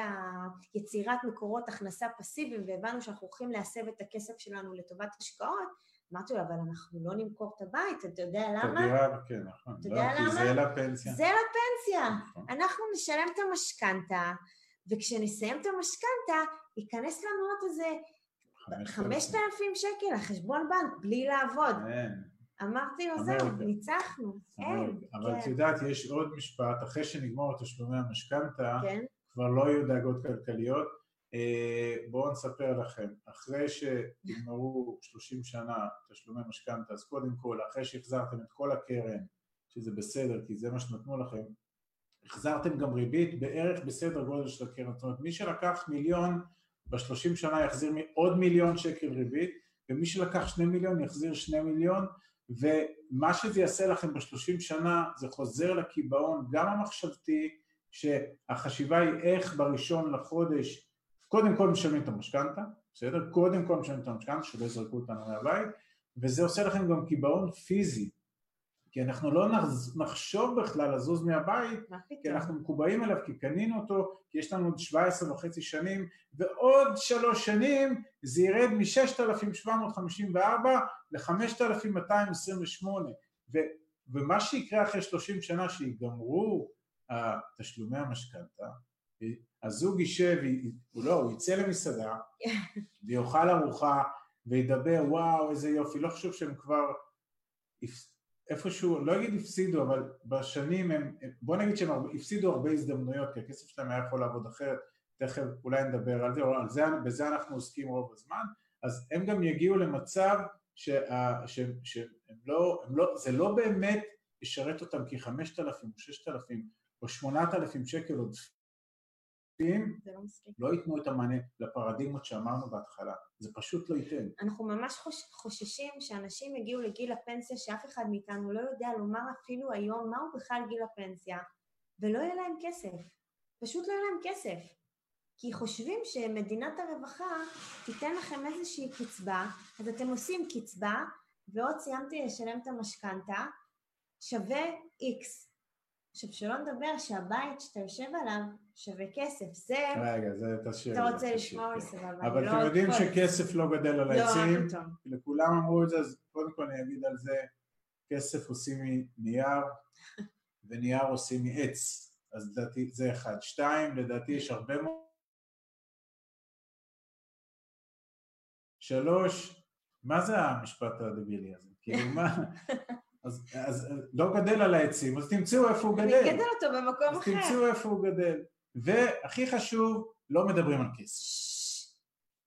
היצירת מקורות הכנסה פסיביים, והבנו שאנחנו הולכים להסב את הכסף שלנו לטובת השקעות, אמרתי לו, אבל אנחנו לא נמכור את הבית, אתה יודע את למה? הדירה, כן, נכון. אתה לא, יודע כי למה? זה לפנסיה. זה לפנסיה. נכון. אנחנו נשלם את המשכנתה, וכשנסיים את המשכנתה, ייכנס לנו עוד איזה 5,000 שקל לחשבון בנק, בלי לעבוד. אין, אמרתי לו. זהו, ניצחנו. אין. אבל את כן, יודעת, יש עוד משפט, אחרי שנגמור את תשלומי המשכנתה, כן, כבר לא יהיו דאגות כלכליות. אה, בואו נספר לכם, אחרי שנגמרו 30 שנה תשלומי משכנתה, אז קודם כל, אחרי שהחזרתם את כל הקרן, שזה בסדר, כי זה מה שנתנו לכם, החזרתם גם ריבית בערך בסדר גודל של הקרן. זאת אומרת, מי שלקח מיליון, ב-30 שנה יחזיר עוד מיליון שקל ריבית, ומי שלקח שני מיליון יחזיר שני מיליון, ומה שזה יעשה לכם ב-30 שנה, זה חוזר לקיבעון, גם המחשבתי, שהחשיבה היא איך בראשון לחודש, קודם כל משלמים את המשכנתה, בסדר? קודם כל משלמים את המשכנתה, שלא יזרקו אותנו מהבית, וזה עושה לכם גם קיבעון פיזי, כי אנחנו לא נחשוב בכלל לזוז מהבית, מה כי? אנחנו מקובעים אליו, כי קנינו אותו, כי יש לנו עוד 17 וחצי שנים, ועוד שלוש שנים זה ירד מ-6,754 ל-5,228. ו- ומה שיקרה אחרי 30 שנה שיגמרו אה, תשלומי המשכנתה, הזוג יישב, הוא לא, הוא יצא למסעדה, ויאכל ארוחה, וידבר, וואו, איזה יופי, לא חשוב שהם כבר איפשהו, לא אגיד הפסידו, אבל בשנים הם, בוא נגיד שהם הפסידו הרבה הזדמנויות, כי הכסף שלהם היה יכול לעבוד אחרת, תכף אולי נדבר על זה, או על זה, בזה אנחנו עוסקים רוב הזמן, אז הם גם יגיעו למצב שה, שהם, שהם לא, לא, זה לא באמת ישרת אותם כי 5,000 או 6,000 או 8,000 שקל זה לא. לא ייתנו את המענה לפרדיגמות שאמרנו בהתחלה, זה פשוט לא ייתן. אנחנו ממש חוש, חוששים שאנשים יגיעו לגיל הפנסיה שאף אחד מאיתנו לא יודע לומר אפילו היום מהו בכלל גיל הפנסיה, ולא יהיה להם כסף. פשוט לא יהיה להם כסף. כי חושבים שמדינת הרווחה תיתן לכם איזושהי קצבה, אז אתם עושים קצבה, ועוד סיימתי לשלם את המשכנתה, שווה איקס. עכשיו, שלא נדבר שהבית שאתה יושב עליו שווה כסף. זה, רגע, זה תשאיר. אתה את זה, רוצה תשאיר, לשמוע לי כן. אבל אני אתם לא- יודעים שכסף לא גדל על לא, העצים. לכולם אמרו את זה, אז קודם כל אני אגיד על זה, כסף עושים מנייר, ונייר עושים מעץ, אז לדעתי זה אחד. שתיים, לדעתי יש הרבה מאוד... שלוש, מה זה המשפט הדבילי הזה? כאילו מה... אז, אז לא גדל על העצים, אז תמצאו איפה הוא אני גדל. אגדל אותו במקום אז אחר. תמצאו איפה הוא גדל. והכי חשוב, לא מדברים על כסף.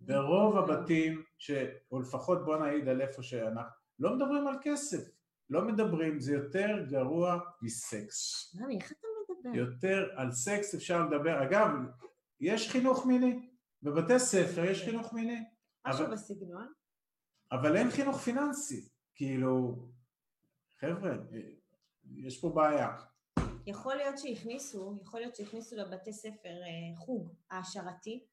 ברוב הבתים, ש... או לפחות בוא נעיד על איפה שאנחנו, לא מדברים על כסף. לא מדברים, זה יותר גרוע מסקס. ממי, איך אתה מדבר? יותר על סקס אפשר לדבר. אגב, יש חינוך מיני. בבתי ספר יש חינוך מיני. משהו בסגנון? אבל אין חינוך פיננסי. כאילו, חבר'ה, אה, יש פה בעיה. יכול להיות שהכניסו, יכול להיות שהכניסו לבתי ספר אה, חוג העשרתי,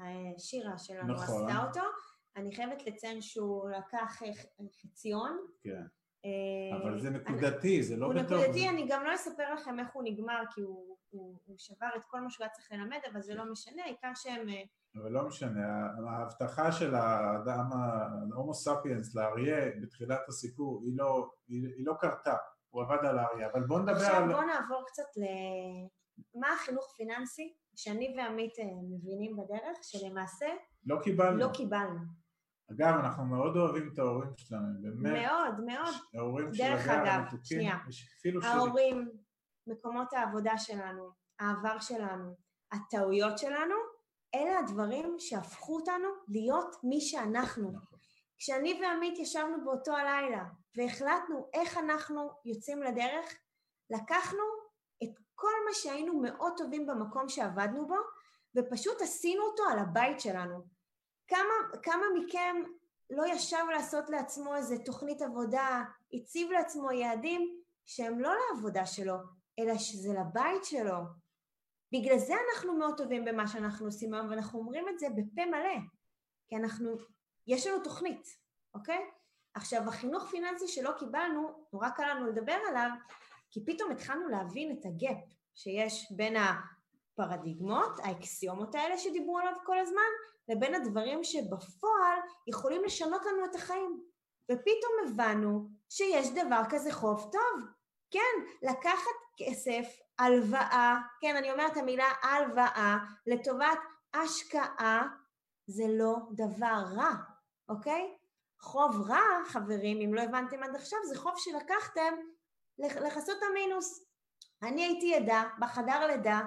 אה, שירה שלנו נכון. עשתה אותו, אני חייבת לציין שהוא לקח חציון. כן. אה, אבל זה אני- נקודתי, זה לא הוא בתור... נקודתי, אני גם לא אספר לכם איך הוא נגמר, כי הוא, הוא, הוא שבר את כל מה שהוא היה צריך ללמד, אבל זה לא משנה, העיקר שהם... אה, אבל לא משנה, ההבטחה של האדם, ההומו ספיאנס לאריה בתחילת הסיפור, היא לא, היא, היא לא קרתה, הוא עבד על האריה, אבל בואו נדבר עכשיו על... בואו נעבור קצת ל... מה החינוך פיננסי שאני ועמית אה, מבינים בדרך, שלמעשה לא קיבלנו. לא קיבלנו. אגב, אנחנו מאוד אוהבים את ההורים שלנו, באמת. מאוד, מאוד. ההורים של אגב, המתוקים, אפילו שלי. ההורים, מקומות העבודה שלנו, העבר שלנו, הטעויות שלנו, אלה הדברים שהפכו אותנו להיות מי שאנחנו. נכון. כשאני ועמית ישבנו באותו הלילה והחלטנו איך אנחנו יוצאים לדרך, לקחנו את כל מה שהיינו מאוד טובים במקום שעבדנו בו, ופשוט עשינו אותו על הבית שלנו. כמה, כמה מכם לא ישב לעשות לעצמו איזה תוכנית עבודה, הציב לעצמו יעדים שהם לא לעבודה שלו, אלא שזה לבית שלו. בגלל זה אנחנו מאוד טובים במה שאנחנו עושים היום, ואנחנו אומרים את זה בפה מלא, כי אנחנו, יש לנו תוכנית, אוקיי? עכשיו, החינוך פיננסי שלא קיבלנו, נורא קל לנו לדבר עליו, כי פתאום התחלנו להבין את הגאפ שיש בין הפרדיגמות, האקסיומות האלה שדיברו עליו כל הזמן, לבין הדברים שבפועל יכולים לשנות לנו את החיים. ופתאום הבנו שיש דבר כזה חוב טוב. כן, לקחת כסף, הלוואה, כן, אני אומרת את המילה הלוואה, לטובת השקעה, זה לא דבר רע, אוקיי? חוב רע, חברים, אם לא הבנתם עד עכשיו, זה חוב שלקחתם לכ- לכסות המינוס. אני הייתי עדה בחדר לידה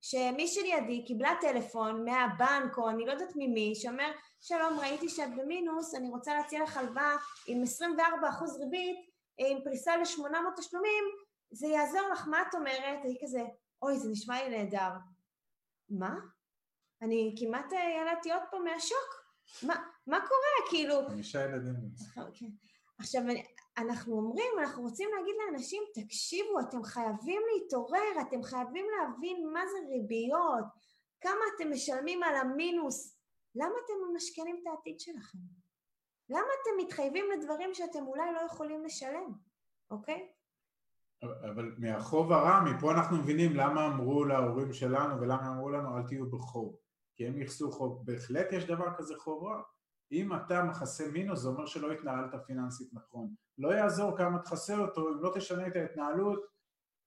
שמישהי לידי קיבלה טלפון מהבנק או אני לא יודעת ממי שאומר שלום ראיתי שאת במינוס אני רוצה להציע לך הלוואה עם 24% ריבית עם פריסה ל-800 תשלומים זה יעזור לך מה את אומרת? היא כזה אוי זה נשמע לי נהדר מה? אני כמעט אה, ילדתי עוד פעם מהשוק מה, מה קורה כאילו חמישה ילדים. כן. עכשיו, אנחנו אומרים, אנחנו רוצים להגיד לאנשים, תקשיבו, אתם חייבים להתעורר, אתם חייבים להבין מה זה ריביות, כמה אתם משלמים על המינוס. למה אתם ממשכנים את העתיד שלכם? למה אתם מתחייבים לדברים שאתם אולי לא יכולים לשלם, אוקיי? אבל מהחוב הרע, מפה אנחנו מבינים למה אמרו להורים שלנו ולמה אמרו לנו אל תהיו בחוב. כי הם ייחסו חוב. בהחלט יש דבר כזה חוב רע. אם אתה מכסה מינוס זה אומר שלא התנהלת פיננסית נכון. לא יעזור כמה תכסה אותו, אם לא תשנה את ההתנהלות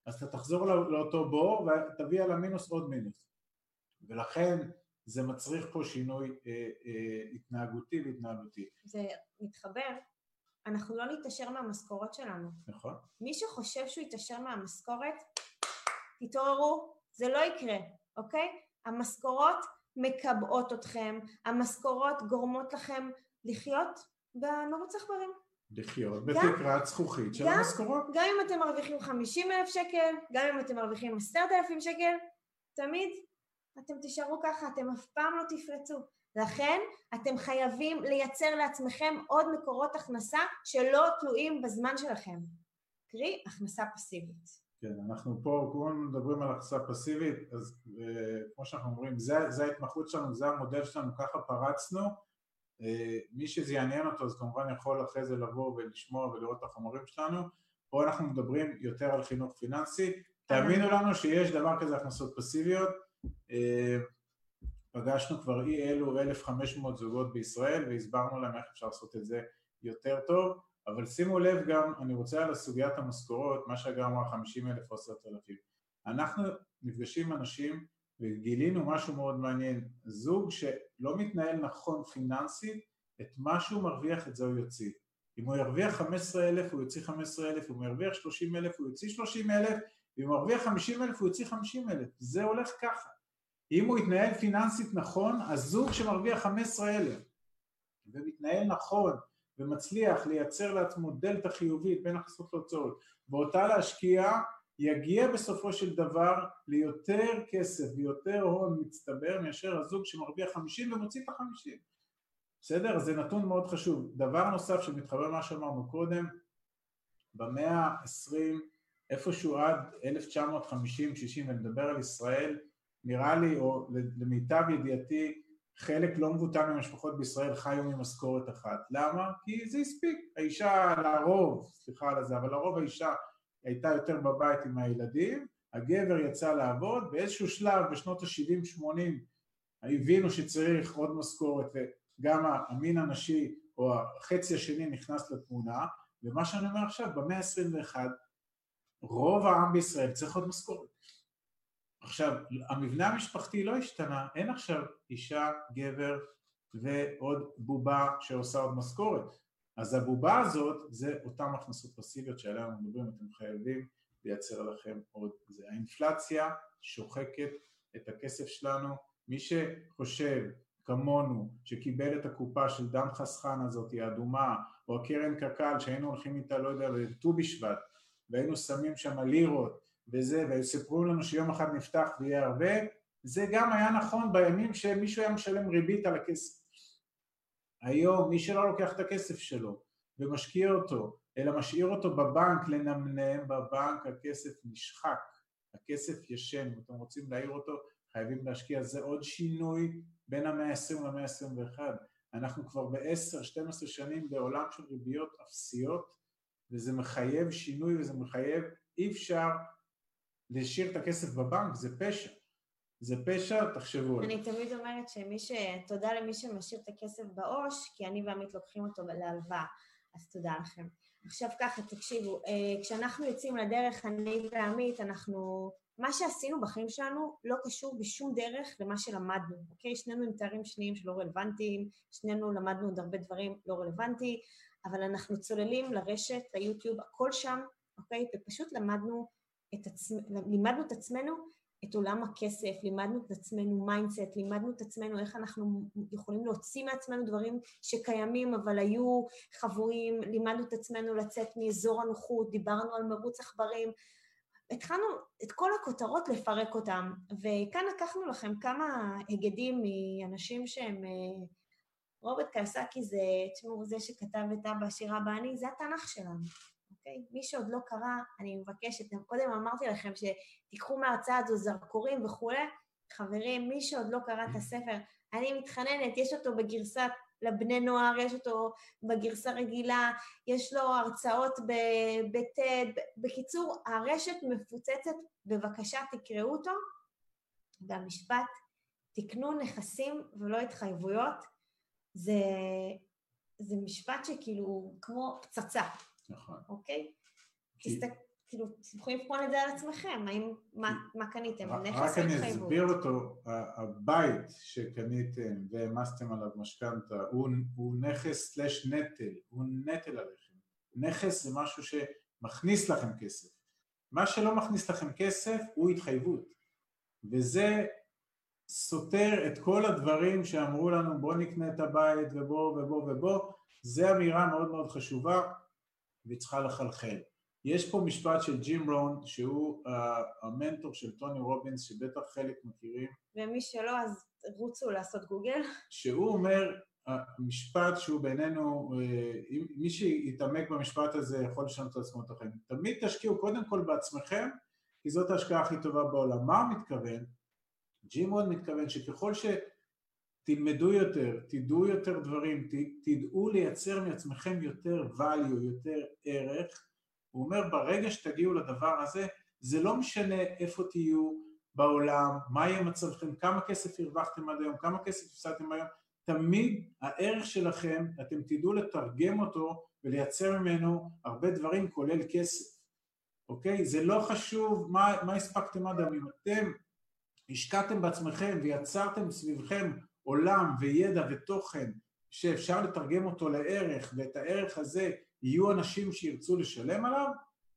אז אתה תחזור לא- לאותו בור ותביא על המינוס עוד מינוס. ולכן זה מצריך פה שינוי אה, אה, התנהגותי והתנהלותי, זה מתחבר, אנחנו לא נתעשר מהמשכורות שלנו. נכון? מי שחושב שהוא יתעשר מהמשכורת, תתעוררו, זה לא יקרה, אוקיי? המשכורות מקבעות אתכם, המשכורות גורמות לכם לחיות במרוץ עכברים. לחיות בתקרת זכוכית של גם- המשכורות. גם אם אתם מרוויחים 50 אלף שקל, גם אם אתם מרוויחים 10,000 שקל, תמיד אתם תישארו ככה, אתם אף פעם לא תפרצו. לכן אתם חייבים לייצר לעצמכם עוד מקורות הכנסה שלא תלויים בזמן שלכם. קרי, הכנסה פסיבית. כן, אנחנו פה כולנו מדברים על הכנסה פסיבית, אז כמו שאנחנו אומרים, זה, זה ההתמחות שלנו, זה המודל שלנו, ככה פרצנו. אה, מי שזה יעניין אותו, אז כמובן יכול אחרי זה לבוא ולשמוע ולראות את החומרים שלנו. פה אנחנו מדברים יותר על חינוך פיננסי. תאמינו לנו שיש דבר כזה הכנסות פסיביות. אה, פגשנו כבר אי אלו 1,500 זוגות בישראל והסברנו להם איך אפשר לעשות את זה יותר טוב. אבל שימו לב גם, אני רוצה על סוגיית המשכורות, מה שהגר אמרה 50 אלף או 10,000. אנחנו נפגשים עם אנשים וגילינו משהו מאוד מעניין, זוג שלא מתנהל נכון פיננסית, את מה שהוא מרוויח את זה הוא יוציא. אם הוא ירוויח 15 אלף הוא יוציא 15 אלף, אם הוא ירוויח 30 אלף הוא יוציא 30 אלף, אם הוא ירוויח 50 אלף הוא יוציא 50 אלף, זה הולך ככה. אם הוא יתנהל פיננסית נכון, הזוג שמרוויח 15 אלף ומתנהל נכון ומצליח לייצר לעצמו דלתא חיובית בין הכנסות להוצאות ואותה להשקיע, יגיע בסופו של דבר ליותר כסף ויותר הון מצטבר מאשר הזוג שמרוויח 50 ומוציא את ה-50. בסדר? זה נתון מאוד חשוב. דבר נוסף שמתחבר למה שאמרנו קודם, במאה ה-20, איפשהו עד 1950-60, ואני מדבר על ישראל, נראה לי, או למיטב ידיעתי, חלק לא מבוטל מהמשפחות בישראל חיו ממשכורת אחת. למה? כי זה הספיק. האישה, לרוב, סליחה על זה, אבל לרוב האישה הייתה יותר בבית עם הילדים, הגבר יצא לעבוד, באיזשהו שלב בשנות ה-70-80 הבינו שצריך עוד משכורת וגם המין הנשי או החצי השני נכנס לתמונה, ומה שאני אומר עכשיו, במאה ה-21 רוב העם בישראל צריך עוד משכורת. עכשיו, המבנה המשפחתי לא השתנה, אין עכשיו אישה, גבר ועוד בובה שעושה עוד משכורת. אז הבובה הזאת זה אותן הכנסות פסיביות שעליהן אנחנו מדברים, אתם חייבים לייצר לכם עוד זה. האינפלציה שוחקת את הכסף שלנו, מי שחושב כמונו שקיבל את הקופה של דם חסכן הזאת, האדומה, או הקרן קק"ל שהיינו הולכים איתה, לא יודע, לט"ו בשבט, והיינו שמים שם לירות וזה, וסיפרו לנו שיום אחד נפתח ויהיה הרבה, זה גם היה נכון בימים שמישהו היה משלם ריבית על הכסף. היום מי שלא לוקח את הכסף שלו ומשקיע אותו, אלא משאיר אותו בבנק לנמנם, בבנק הכסף נשחק, הכסף ישן, אם אתם רוצים להעיר אותו חייבים להשקיע, זה עוד שינוי בין המאה ה-20 למאה ה-21, אנחנו כבר ב-10-12 שנים בעולם של ריביות אפסיות וזה מחייב שינוי וזה מחייב, אי אפשר להשאיר את הכסף בבנק, זה פשע. זה פשע, תחשבו על זה. אני תמיד אומרת שמי ש... תודה למי שמשאיר את הכסף בעו"ש, כי אני ועמית לוקחים אותו להלוואה, אז תודה לכם. עכשיו ככה, תקשיבו, אה, כשאנחנו יוצאים לדרך, אני ועמית, אנחנו... מה שעשינו בחיים שלנו לא קשור בשום דרך למה שלמדנו, אוקיי? שנינו עם תארים שניים שלא רלוונטיים, שנינו למדנו עוד הרבה דברים לא רלוונטיים, אבל אנחנו צוללים לרשת, ליוטיוב, הכל שם, אוקיי? ופשוט למדנו את, עצמ... לימדנו את עצמנו את עולם הכסף, לימדנו את עצמנו mindset, לימדנו את עצמנו איך אנחנו יכולים להוציא מעצמנו דברים שקיימים אבל היו חבויים, לימדנו את עצמנו לצאת מאזור הנוחות, דיברנו על מרוץ עכברים, התחלנו את כל הכותרות לפרק אותם, וכאן לקחנו לכם כמה היגדים מאנשים שהם... אה, רוברט קייסקי זה, תשמעו, זה שכתב את אבא שירה בעני, זה התנ"ך שלנו. אוקיי? מי שעוד לא קרא, אני מבקשת, קודם אמרתי לכם שתיקחו מההרצאה הזו זרקורים וכולי, חברים, מי שעוד לא קרא את הספר, אני מתחננת, יש אותו בגרסת לבני נוער, יש אותו בגרסה רגילה, יש לו הרצאות בטד, בקיצור, הרשת מפוצצת, בבקשה תקראו אותו, והמשפט, תקנו נכסים ולא התחייבויות, זה, זה משפט שכאילו כמו פצצה, נכון. אוקיי? תסתכל, כאילו, אתם יכולים לבחון את זה על עצמכם, האם, מה, מה קניתם, נכס רק או אני התחייבות? אסביר אותו, הבית שקניתם והעמסתם עליו משכנתה הוא, הוא נכס סלש נטל, הוא נטל עליכם. נכס זה משהו שמכניס לכם כסף. מה שלא מכניס לכם כסף הוא התחייבות. וזה סותר את כל הדברים שאמרו לנו בוא נקנה את הבית ובוא ובוא ובוא, זה אמירה מאוד מאוד חשובה והיא צריכה לחלחל. יש פה משפט של ג'ים רון, שהוא uh, המנטור של טוני רובינס, שבטח חלק מכירים, ומי שלא, אז רוצו לעשות גוגל. שהוא אומר, המשפט שהוא בינינו, אה, אם מי שיתעמק במשפט הזה יכול לשנות את עצמו את החיים. תמיד תשקיעו קודם כל בעצמכם, כי זאת ההשקעה הכי טובה בעולם. מה הוא מתכוון? ג'ים רון מתכוון שככל שתלמדו יותר, תדעו יותר דברים, ת, תדעו לייצר מעצמכם יותר value, יותר ערך, הוא אומר ברגע שתגיעו לדבר הזה, זה לא משנה איפה תהיו בעולם, מה יהיה מצבכם, כמה כסף הרווחתם עד היום, כמה כסף הפסדתם היום, תמיד הערך שלכם, אתם תדעו לתרגם אותו ולייצר ממנו הרבה דברים כולל כסף, אוקיי? זה לא חשוב מה, מה הספקתם עד היום, אם אתם השקעתם בעצמכם ויצרתם סביבכם עולם וידע ותוכן שאפשר לתרגם אותו לערך ואת הערך הזה יהיו אנשים שירצו לשלם עליו,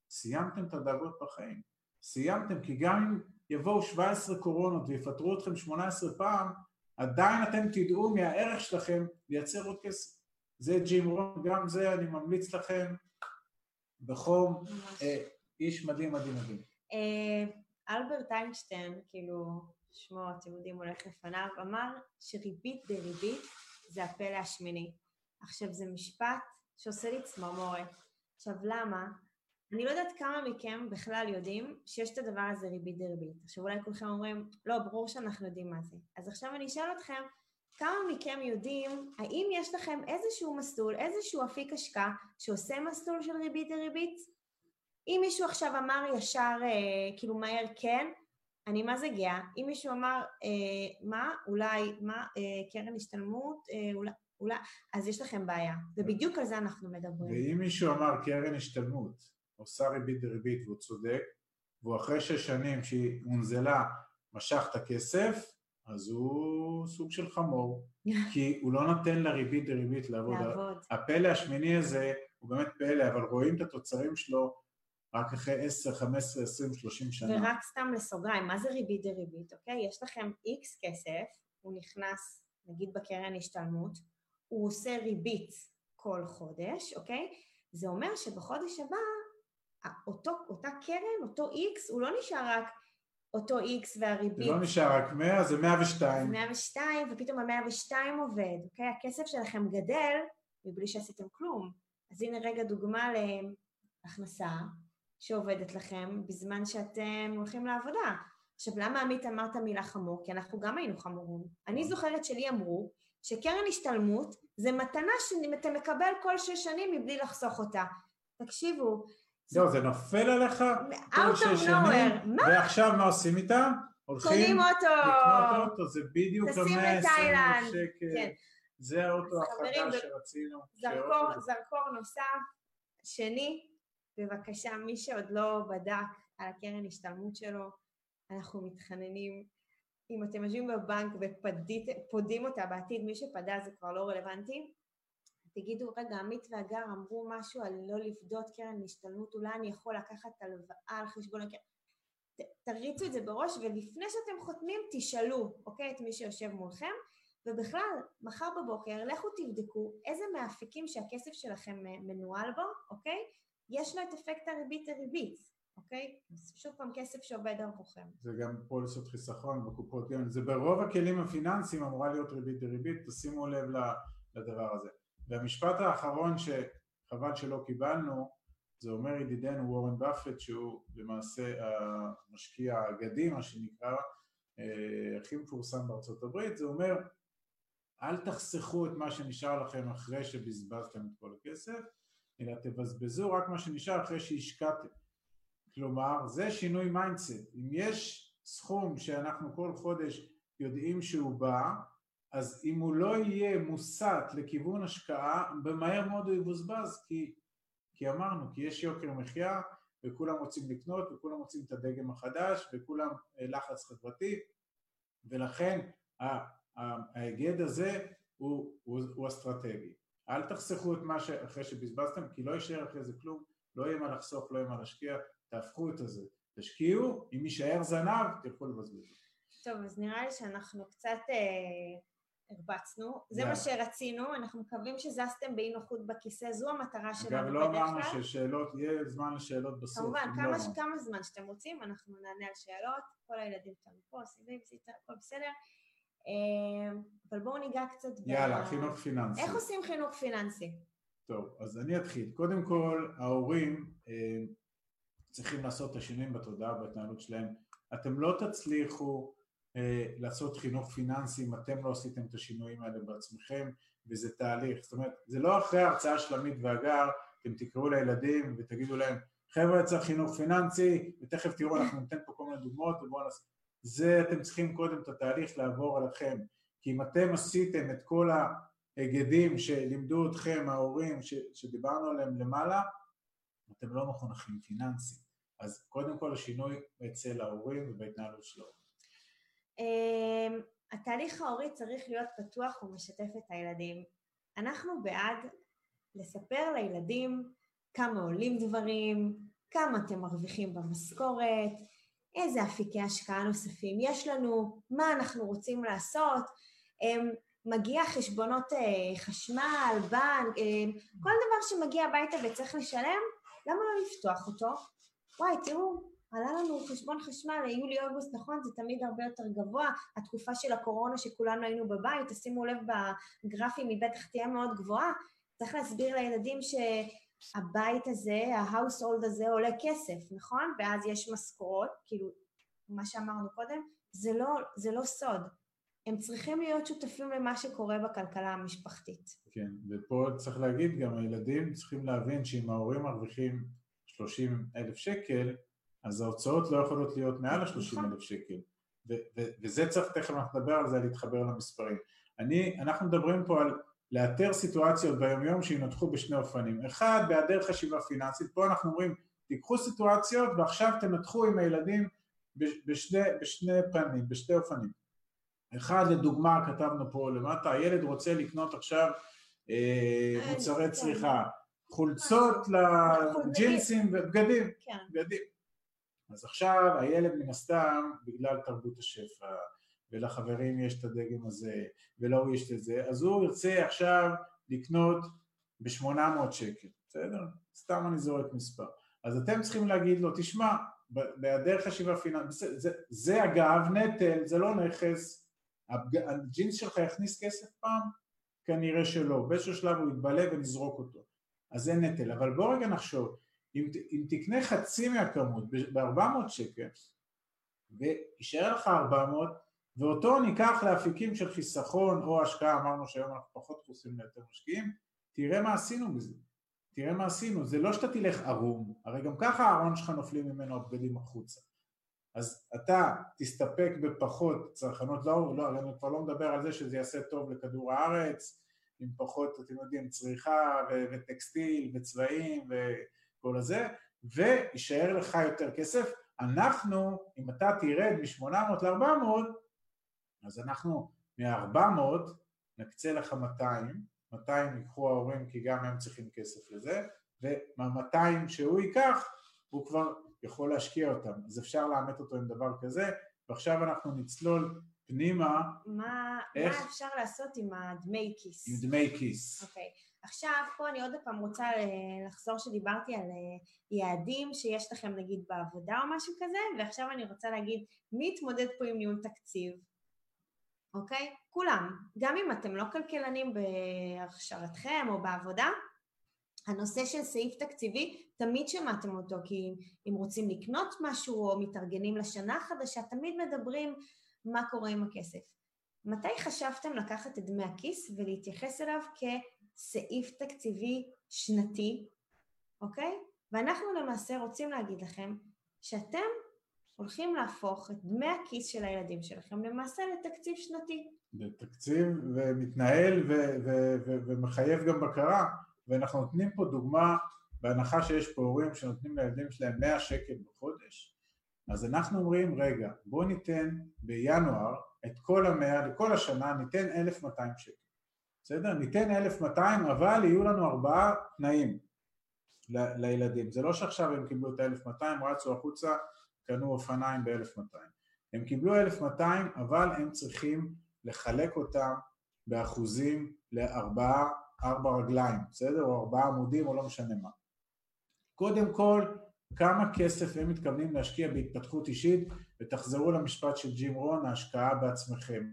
סיימתם את הדאגות בחיים. סיימתם, כי גם אם יבואו 17 קורונות ויפטרו אתכם 18 פעם, עדיין אתם תדעו מהערך שלכם לייצר עוד כסף. זה ג'ים רון, גם זה אני ממליץ לכם בחום, אה, איש מדהים מדהים מדהים. אה, אלברט איינשטיין, כאילו, שמו, אתם יודעים, הולך לפניו, אמר שריבית דריבית זה הפלא השמיני. עכשיו, זה משפט שעושה לי צמרמורת. עכשיו, למה? אני לא יודעת כמה מכם בכלל יודעים שיש את הדבר הזה ריבית דריבית. עכשיו אולי כולכם אומרים, לא, ברור שאנחנו יודעים מה זה. אז עכשיו אני אשאל אתכם, כמה מכם יודעים, האם יש לכם איזשהו מסלול, איזשהו אפיק השקעה שעושה מסלול של ריבית דריבית? אם מישהו עכשיו אמר ישר, אה, כאילו מהר כן, אני מה זה גאה. אם מישהו אמר, אה, מה, אולי, מה, אה, קרן השתלמות, אה, אולי, אולי, אז יש לכם בעיה. ובדיוק על זה אנחנו מדברים. ואם מישהו אמר קרן השתלמות, עושה ריבית דריבית והוא צודק, והוא אחרי שש שנים שהיא הונזלה משך את הכסף, אז הוא סוג של חמור, כי הוא לא נותן לריבית דריבית לעבוד. לעבוד. הפלא השמיני הזה הוא באמת פלא, אבל רואים את התוצרים שלו רק אחרי 10, 15, 20, 30 שנה. ורק סתם לסוגריים, מה זה ריבית דריבית, אוקיי? יש לכם איקס כסף, הוא נכנס, נגיד בקרן השתלמות, הוא עושה ריבית כל חודש, אוקיי? זה אומר שבחודש הבא, אותו, אותה קרן, אותו איקס, הוא לא נשאר רק אותו איקס והריבית. זה לא נשאר רק 100, זה 102. 102, ופתאום ה-102 עובד, אוקיי? הכסף שלכם גדל מבלי שעשיתם כלום. אז הנה רגע דוגמה להכנסה שעובדת לכם בזמן שאתם הולכים לעבודה. עכשיו, למה עמית אמרת מילה חמור? כי אנחנו גם היינו חמורים. אני זוכרת שלי אמרו שקרן השתלמות זה מתנה שאתה מקבל כל שש שנים מבלי לחסוך אותה. תקשיבו, זהו, זה נופל עליך כל שש שנים? ועכשיו מה עושים איתם? הולכים. לקנות אוטו, זה בדיוק ה-120 לתאילנד. שקל. כן. זה האוטו החדש שרצינו. זרקור נוסף, שני, בבקשה, מי שעוד לא בדק על הקרן השתלמות שלו, אנחנו מתחננים. אם אתם יושבים בבנק ופודים אותה בעתיד, מי שפדה זה כבר לא רלוונטי, תגידו, רגע, עמית והגר אמרו משהו על לא לפדות קרן השתלמות, אולי אני יכול לקחת הלוואה על חשבון הקרן. ת- תריצו את זה בראש, ולפני שאתם חותמים, תשאלו, אוקיי, את מי שיושב מולכם, ובכלל, מחר בבוקר, לכו תבדקו איזה מהאפיקים שהכסף שלכם מנוהל בו, אוקיי? יש לו את אפקט הריבית דריבית, אוקיי? אז שוב פעם, כסף שעובד עבורכם. זה גם פוליסות חיסכון בקופות גמל, זה ברוב הכלים הפיננסיים אמורה להיות ריבית דריבית, תשימו לב לדבר הזה. והמשפט האחרון שחבל שלא קיבלנו, זה אומר ידידנו וורן באפט שהוא למעשה המשקיע האגדי מה שנקרא, אה, הכי מפורסם בארצות הברית, זה אומר אל תחסכו את מה שנשאר לכם אחרי שבזבזתם את כל הכסף, אלא תבזבזו רק מה שנשאר אחרי שהשקעתם. כלומר, זה שינוי mindset. אם יש סכום שאנחנו כל חודש יודעים שהוא בא, אז אם הוא לא יהיה מוסט לכיוון השקעה, במהר מאוד הוא יבוזבז, כי, כי אמרנו, כי יש יוקר מחיה, וכולם רוצים לקנות, וכולם רוצים את הדגם החדש, וכולם אה, לחץ חברתי, ולכן ההיגד הזה הוא, הוא, הוא אסטרטגי. אל תחסכו את מה שאחרי שבזבזתם, כי לא יישאר אחרי זה כלום, לא יהיה מה לחסוך, לא יהיה מה להשקיע, תהפכו את הזה. תשקיעו, אם יישאר זנב, תלכו לבזבז. טוב, אז נראה לי שאנחנו קצת אה, הרבצנו. זה יאללה. מה שרצינו, אנחנו מקווים שזזתם באי נוחות בכיסא, זו המטרה אגב, שלנו לא בדרך אמרנו כלל. ששאלות, יהיה זמן לשאלות בסוף. כמובן, אם כמה, לא, ש- כמה זמן שאתם רוצים, אנחנו נענה על שאלות, כל הילדים שלנו פה, עושים הכל בסדר. אה, אבל בואו ניגע קצת ב... יאללה, חינוך פיננסי. איך עושים חינוך פיננסי? טוב, אז אני אתחיל. קודם כל, ההורים אה, צריכים לעשות את השינויים בתודעה ובהתנהלות שלהם. אתם לא תצליחו אה, לעשות חינוך פיננסי אם אתם לא עשיתם את השינויים האלה בעצמכם, וזה תהליך. זאת אומרת, זה לא אחרי ההרצאה של עמית והגר, אתם תקראו לילדים ותגידו להם, חבר'ה צריך חינוך פיננסי, ותכף תראו, אנחנו ניתן פה כל מיני דוגמאות, ובואו נעשה... זה אתם צריכים קודם את התהליך לעבור עליכם. כי אם אתם עשיתם את כל ההיגדים שלימדו אתכם, ההורים, ש, שדיברנו עליהם למעלה, אתם לא מחונכים פיננסיים. אז קודם כל השינוי אצל ההורים ובהתנהלות שלו. אמ, התהליך ההורי צריך להיות פתוח ומשתף את הילדים. אנחנו בעד לספר לילדים כמה עולים דברים, כמה אתם מרוויחים במשכורת, איזה אפיקי השקעה נוספים יש לנו, מה אנחנו רוצים לעשות, אמ, מגיע חשבונות אה, חשמל, בנק, אמ, כל דבר שמגיע הביתה וצריך לשלם, למה לא לפתוח אותו? וואי, תראו, עלה לנו חשבון חשמל ליולי-אוגוסט, נכון? זה תמיד הרבה יותר גבוה. התקופה של הקורונה שכולנו היינו בבית, תשימו לב בגרפים, היא בטח תהיה מאוד גבוהה. צריך להסביר לילדים ש... הבית הזה, ההאוסהולד הזה עולה כסף, נכון? ואז יש משכורות, כאילו, מה שאמרנו קודם, זה לא, זה לא סוד. הם צריכים להיות שותפים למה שקורה בכלכלה המשפחתית. כן, ופה צריך להגיד גם, הילדים צריכים להבין שאם ההורים מרוויחים 30 אלף שקל, אז ההוצאות לא יכולות להיות מעל ה-30 אלף שקל. ו- ו- וזה צריך, תכף אנחנו נדבר על זה, להתחבר למספרים. אני, אנחנו מדברים פה על לאתר סיטואציות ביומיום שינתחו בשני אופנים. אחד, בהיעדר חשיבה פיננסית, פה אנחנו אומרים, תיקחו סיטואציות ועכשיו תנתחו עם הילדים בשני, בשני פנים, בשתי אופנים. אחד, לדוגמה, כתבנו פה למטה, הילד רוצה לקנות עכשיו אה, מוצרי צריכה, חולצות לג'ינסים ובגדים, כן. בגדים. אז עכשיו הילד מן הסתם, בגלל תרבות השפע, ולחברים יש את הדגם הזה, ולהוא יש את זה, אז הוא ירצה עכשיו לקנות ב-800 שקל, בסדר? סתם אני זורק מספר. אז אתם צריכים להגיד לו, תשמע, בהיעדר חשיבה פיננסית, זה, זה, זה אגב נטל, זה לא נכס, הג'ינס שלך יכניס כסף פעם? כנראה שלא, באיזשהו שלב הוא יתבלה ונזרוק אותו, אז זה נטל, אבל בוא רגע נחשוב, אם, אם תקנה חצי מהכמות ב-400 שקל, ויישאר לך 400, ואותו ניקח לאפיקים של חיסכון או השקעה, אמרנו שהיום אנחנו פחות חוסים ליותר משקיעים, תראה מה עשינו בזה, תראה מה עשינו, זה לא שאתה תלך ערום, הרי גם ככה הארון שלך נופלים ממנו הבגדים החוצה, אז אתה תסתפק בפחות צרכנות, לא, לא, אני כבר לא מדבר על זה שזה יעשה טוב לכדור הארץ, עם פחות, אתם יודעים, צריכה ו- וטקסטיל וצבעים וכל הזה, ויישאר לך יותר כסף. אנחנו, אם אתה תרד מ-800 ל-400, אז אנחנו מ-400 נקצה לך 200, 200 ייקחו ההורים כי גם הם צריכים כסף לזה, ומה-200 שהוא ייקח, הוא כבר יכול להשקיע אותם. אז אפשר לאמת אותו עם דבר כזה, ועכשיו אנחנו נצלול פנימה מה, איך? מה אפשר לעשות עם הדמי כיס? עם דמי כיס. אוקיי. עכשיו, פה אני עוד פעם רוצה אה, לחזור שדיברתי על אה, יעדים שיש לכם נגיד בעבודה או משהו כזה, ועכשיו אני רוצה להגיד, מי יתמודד פה עם ניהול תקציב? אוקיי? כולם. גם אם אתם לא כלכלנים בהכשרתכם או בעבודה, הנושא של סעיף תקציבי, תמיד שמעתם אותו, כי אם רוצים לקנות משהו או מתארגנים לשנה החדשה, תמיד מדברים מה קורה עם הכסף. מתי חשבתם לקחת את דמי הכיס ולהתייחס אליו כסעיף תקציבי שנתי, אוקיי? ואנחנו למעשה רוצים להגיד לכם שאתם הולכים להפוך את דמי הכיס של הילדים שלכם למעשה לתקציב שנתי. זה תקציב ומתנהל ו- ו- ו- ומחייב גם בקרה, ואנחנו נותנים פה דוגמה, בהנחה שיש פה הורים שנותנים לילדים שלהם 100 שקל בחודש, אז אנחנו אומרים, רגע, בואו ניתן בינואר את כל המאה, לכל השנה ניתן 1,200 שקל, בסדר? ניתן 1,200, אבל יהיו לנו ארבעה תנאים ל- לילדים. זה לא שעכשיו הם קיבלו את ה-1,200, רצו החוצה, קנו אופניים ב-1,200. הם קיבלו 1,200, אבל הם צריכים לחלק אותם באחוזים לארבעה, ארבע רגליים, בסדר? או ארבעה עמודים או לא משנה מה. קודם כל, כמה כסף הם מתכוונים להשקיע בהתפתחות אישית, ותחזרו למשפט של ג'ים רון, ההשקעה בעצמכם.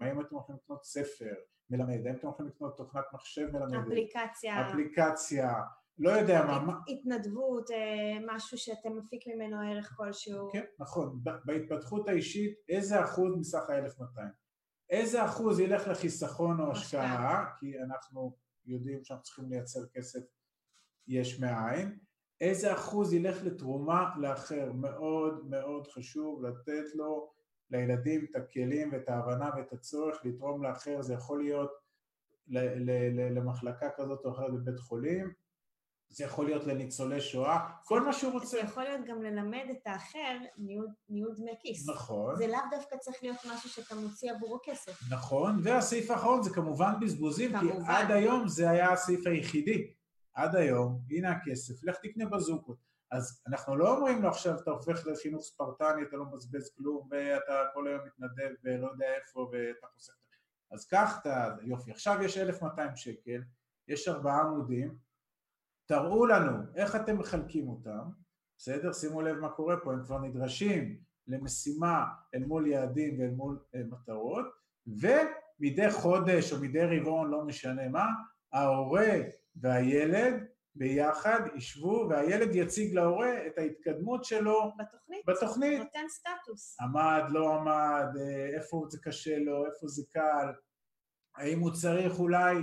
האם אתם הולכים לקנות ספר מלמד, האם אתם הולכים לקנות תוכנת מחשב מלמדת, אפליקציה, אפליקציה, לא יודע מה, התנדבות, אה, משהו שאתם מפיק ממנו ערך כלשהו. כן, נכון. בהתפתחות האישית, איזה אחוז מסך ה-1200? איזה אחוז ילך לחיסכון או השקעה. כי אנחנו יודעים שאנחנו צריכים לייצר כסף יש מאין, איזה אחוז ילך לתרומה לאחר, מאוד מאוד חשוב לתת לו, לילדים את הכלים ואת ההבנה ואת הצורך לתרום לאחר, זה יכול להיות למחלקה כזאת או אחרת בבית חולים, זה יכול להיות לניצולי שואה, כל מה שהוא רוצה. זה יכול להיות גם ללמד את האחר ניהול דמי כיס. נכון. זה לאו דווקא צריך להיות משהו שאתה מוציא עבורו כסף. נכון, והסעיף האחרון זה כמובן בזבוזים, כי כמובן. עד היום זה היה הסעיף היחידי. עד היום, הנה הכסף, לך תקנה בזוקות. אז אנחנו לא אומרים לו עכשיו, אתה הופך לחינוך ספרטני, אתה לא מבזבז כלום, ואתה כל היום מתנדב ולא יודע איפה, ואתה חוסך. אז קח את ה... יופי, עכשיו יש 1,200 שקל, יש ארבעה עמודים, תראו לנו איך אתם מחלקים אותם, בסדר? שימו לב מה קורה פה, הם כבר נדרשים למשימה אל מול יעדים ואל מול אה, מטרות, ומדי חודש או מדי רבעון, לא משנה מה, ההורה והילד ביחד, ישבו, והילד יציג להורה את ההתקדמות שלו בתוכנית. בתוכנית. נותן סטטוס. עמד, לא עמד, אה, איפה זה קשה לו, איפה זה קל, האם הוא צריך אולי,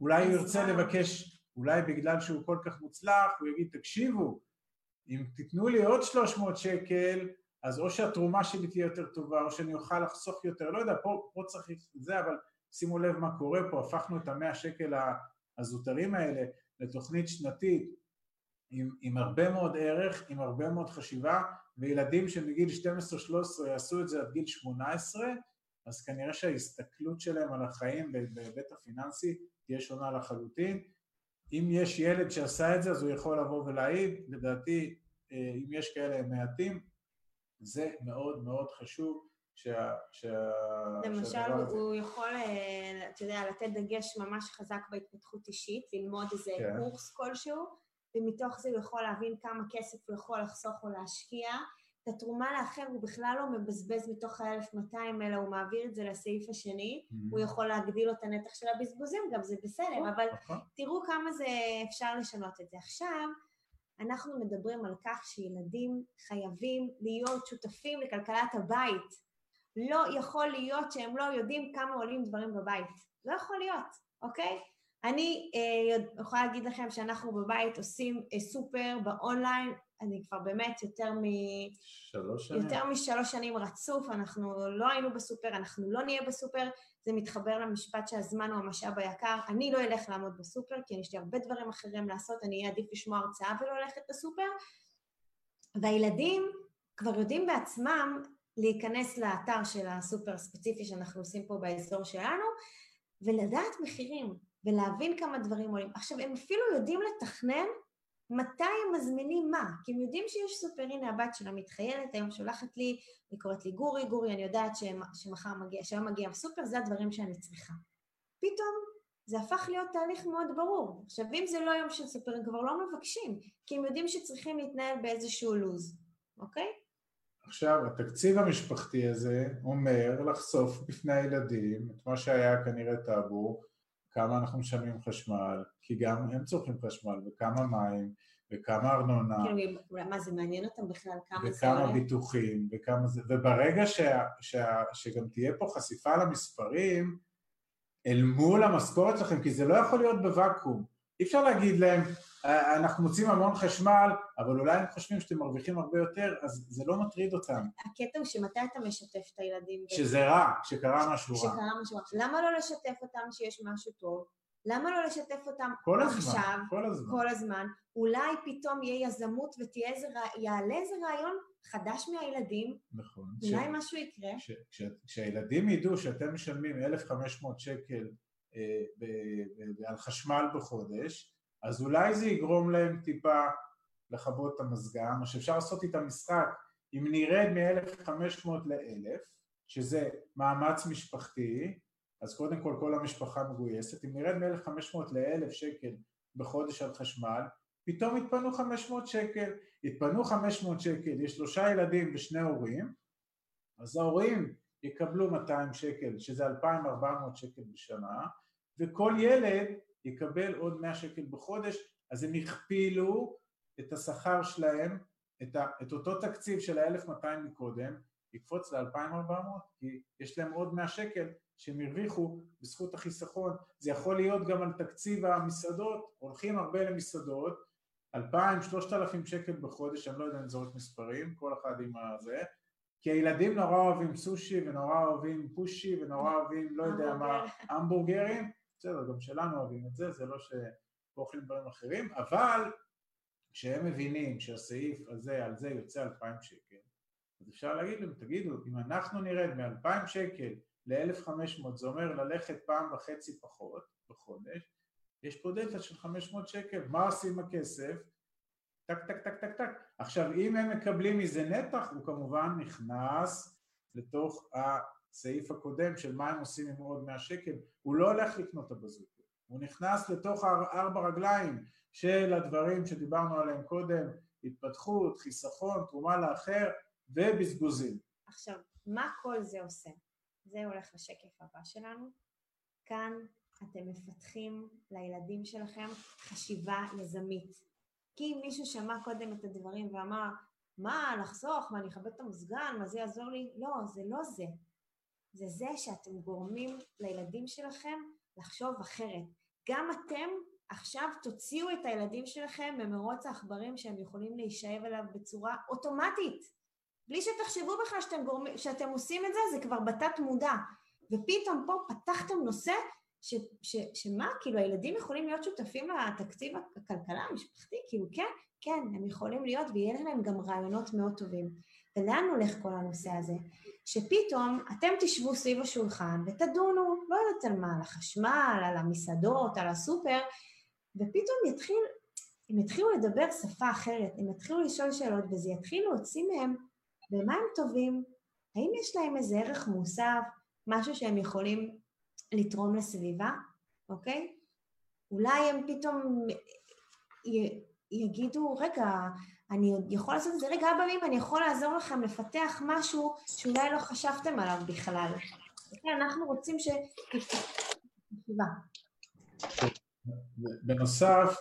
אולי הוא ירצה. לבקש, אולי בגלל שהוא כל כך מוצלח, הוא יגיד, תקשיבו, אם תיתנו לי עוד 300 שקל, אז או שהתרומה שלי תהיה יותר טובה, או שאני אוכל לחסוך יותר, לא יודע, פה, פה צריך את זה, אבל שימו לב מה קורה פה, הפכנו את המאה שקל הזוטרים האלה לתוכנית שנתית עם, עם הרבה מאוד ערך, עם הרבה מאוד חשיבה, וילדים שמגיל 12-13 יעשו את זה עד גיל 18, אז כנראה שההסתכלות שלהם על החיים בהיבט הפיננסי תהיה שונה לחלוטין. אם יש ילד שעשה את זה, אז הוא יכול לבוא ולהעיד, לדעתי, אה, אם יש כאלה הם מעטים, זה מאוד מאוד חשוב שה... שה... למשל, שהדבר הזה- הוא יכול, אה, אתה יודע, לתת דגש ממש חזק בהתפתחות אישית, ללמוד איזה כן. קורס כלשהו, ומתוך זה הוא יכול להבין כמה כסף הוא יכול לחסוך או להשקיע. את התרומה לאחר הוא בכלל לא מבזבז מתוך ה-1200, אלא הוא מעביר את זה לסעיף השני, Mhm. הוא יכול להגדיל לו את הנתח של הבזבוזים, גם זה בסדר, אבל נכון. תראו כמה זה אפשר לשנות את זה. עכשיו, אנחנו מדברים על כך שילדים חייבים להיות שותפים לכלכלת הבית. לא יכול להיות שהם לא יודעים כמה עולים דברים בבית. לא יכול להיות, אוקיי? אני אה, יכולה להגיד לכם שאנחנו בבית עושים אה, סופר באונליין, אני כבר באמת יותר מ... שלוש שנים. יותר משלוש שנים רצוף, אנחנו לא היינו בסופר, אנחנו לא נהיה בסופר, זה מתחבר למשפט שהזמן הוא המשאב היקר. אני לא אלך לעמוד בסופר, כי יש לי הרבה דברים אחרים לעשות, אני אהיה עדיף לשמוע הרצאה ולא ללכת לסופר. והילדים כבר יודעים בעצמם להיכנס לאתר של הסופר הספציפי שאנחנו עושים פה באזור שלנו, ולדעת מחירים, ולהבין כמה דברים עולים. עכשיו, הם אפילו יודעים לתכנן מתי הם מזמינים מה, כי הם יודעים שיש סופר, הנה הבת שלה מתחיילת, היום שולחת לי, היא קוראת לי גורי, גורי, אני יודעת שמ- שמחר מגיע, שהיום מגיע הסופר, זה הדברים שאני צריכה. פתאום זה הפך להיות תהליך מאוד ברור. עכשיו, אם זה לא יום של סופר, הם כבר לא מבקשים, כי הם יודעים שצריכים להתנהל באיזשהו לו"ז, אוקיי? עכשיו, התקציב המשפחתי הזה אומר לחשוף בפני הילדים את מה שהיה כנראה טאבו, כמה אנחנו משלמים חשמל, כי גם הם צורכים חשמל, וכמה מים, וכמה ארנונה, כאילו, מה זה מעניין אותם בכלל, כמה זה וכמה עולה? ביטוחים, וכמה זה, וברגע שה, שה, שגם תהיה פה חשיפה למספרים, אל מול המשכורת שלכם, כי זה לא יכול להיות בוואקום. אי אפשר להגיד להם, "אה, אנחנו מוצאים המון חשמל, אבל אולי הם חושבים שאתם מרוויחים הרבה יותר, אז זה לא מטריד אותם. הקטע הוא שמתי אתה משתף את הילדים? שזה רע, שקרה משהו רע. שקרה משהו. למה לא לשתף אותם שיש משהו טוב? למה לא לשתף אותם כל הזמן, עכשיו, כל הזמן. כל הזמן? אולי פתאום יהיה יזמות ותהיה איזה, רע- יעלה איזה רעיון חדש מהילדים, נכון. אולי ש- משהו יקרה. כש- כש- כשהילדים ידעו שאתם משלמים 1,500 שקל אה, ב- ב- על חשמל בחודש, אז אולי זה יגרום להם טיפה לכבות את המזגן, או שאפשר לעשות איתם משחק, אם נרד מ-1,500 ל-1,000, שזה מאמץ משפחתי, אז קודם כל כל המשפחה מגויסת, אם נרד מ-1,500 ל-1,000 שקל בחודש על חשמל, פתאום יתפנו 500 שקל, יתפנו 500 שקל, יש שלושה ילדים ושני הורים, אז ההורים יקבלו 200 שקל, שזה 2,400 שקל בשנה, וכל ילד יקבל עוד 100 שקל בחודש, אז הם הכפילו את השכר שלהם, את, ה, את אותו תקציב של ה-1,200 מקודם, יקפוץ ל-2,400, כי יש להם עוד 100 שקל שהם הרוויחו בזכות החיסכון. זה יכול להיות גם על תקציב המסעדות, הולכים הרבה למסעדות, 2,000, 3,000 שקל בחודש, אני לא יודע אם זורק מספרים, כל אחד עם הזה, כי הילדים נורא אוהבים סושי ונורא אוהבים פושי ונורא אוהבים לא יודע מה, המבורגרים, בסדר, גם שלנו אוהבים את זה, זה לא שאוכלים דברים אחרים, אבל כשהם מבינים שהסעיף הזה, על זה יוצא 2,000 שקל, אז אפשר להגיד להם, תגידו, אם אנחנו נרד מ-2,000 שקל ל-1,500, זה אומר ללכת פעם וחצי פחות בחודש, יש פה דלתא של 500 שקל, מה עושים הכסף? טק טק טק טק טק. עכשיו אם הם מקבלים מזה נתח הוא כמובן נכנס לתוך הסעיף הקודם של מה הם עושים עם עוד 100 שקל, הוא לא הולך לקנות את הבזוקה, הוא נכנס לתוך הארבע רגליים של הדברים שדיברנו עליהם קודם, התפתחות, חיסכון, תרומה לאחר ובזבוזים. עכשיו, מה כל זה עושה? זה הולך לשקף הבא שלנו. כאן אתם מפתחים לילדים שלכם חשיבה יזמית. כי אם מישהו שמע קודם את הדברים ואמר, מה, לחסוך, מה, אני אכבד את המזגן, מה זה יעזור לי? לא, זה לא זה. זה זה שאתם גורמים לילדים שלכם לחשוב אחרת. גם אתם עכשיו תוציאו את הילדים שלכם ממרוץ העכברים שהם יכולים להישאב אליו בצורה אוטומטית. בלי שתחשבו בכלל שאתם, גורמ... שאתם עושים את זה, זה כבר בתת מודע. ופתאום פה פתחתם נושא ש, ש, שמה, כאילו הילדים יכולים להיות שותפים לתקציב הכלכלה המשפחתי, כאילו כן, כן, הם יכולים להיות ויהיה להם גם רעיונות מאוד טובים. ולאן הולך כל הנושא הזה? שפתאום אתם תשבו סביב השולחן ותדונו, לא יודעת על מה, על החשמל, על המסעדות, על הסופר, ופתאום יתחיל, הם יתחילו לדבר שפה אחרת, הם יתחילו לשאול שאלות וזה יתחיל להוציא מהם במה הם טובים, האם יש להם איזה ערך מוסף, משהו שהם יכולים לתרום לסביבה, אוקיי? אולי הם פתאום י, יגידו, רגע, אני יכול לעשות את זה, רגע, אבא אני יכול לעזור לכם לפתח משהו שאולי לא חשבתם עליו בכלל. אוקיי, אנחנו רוצים ש... בנוסף,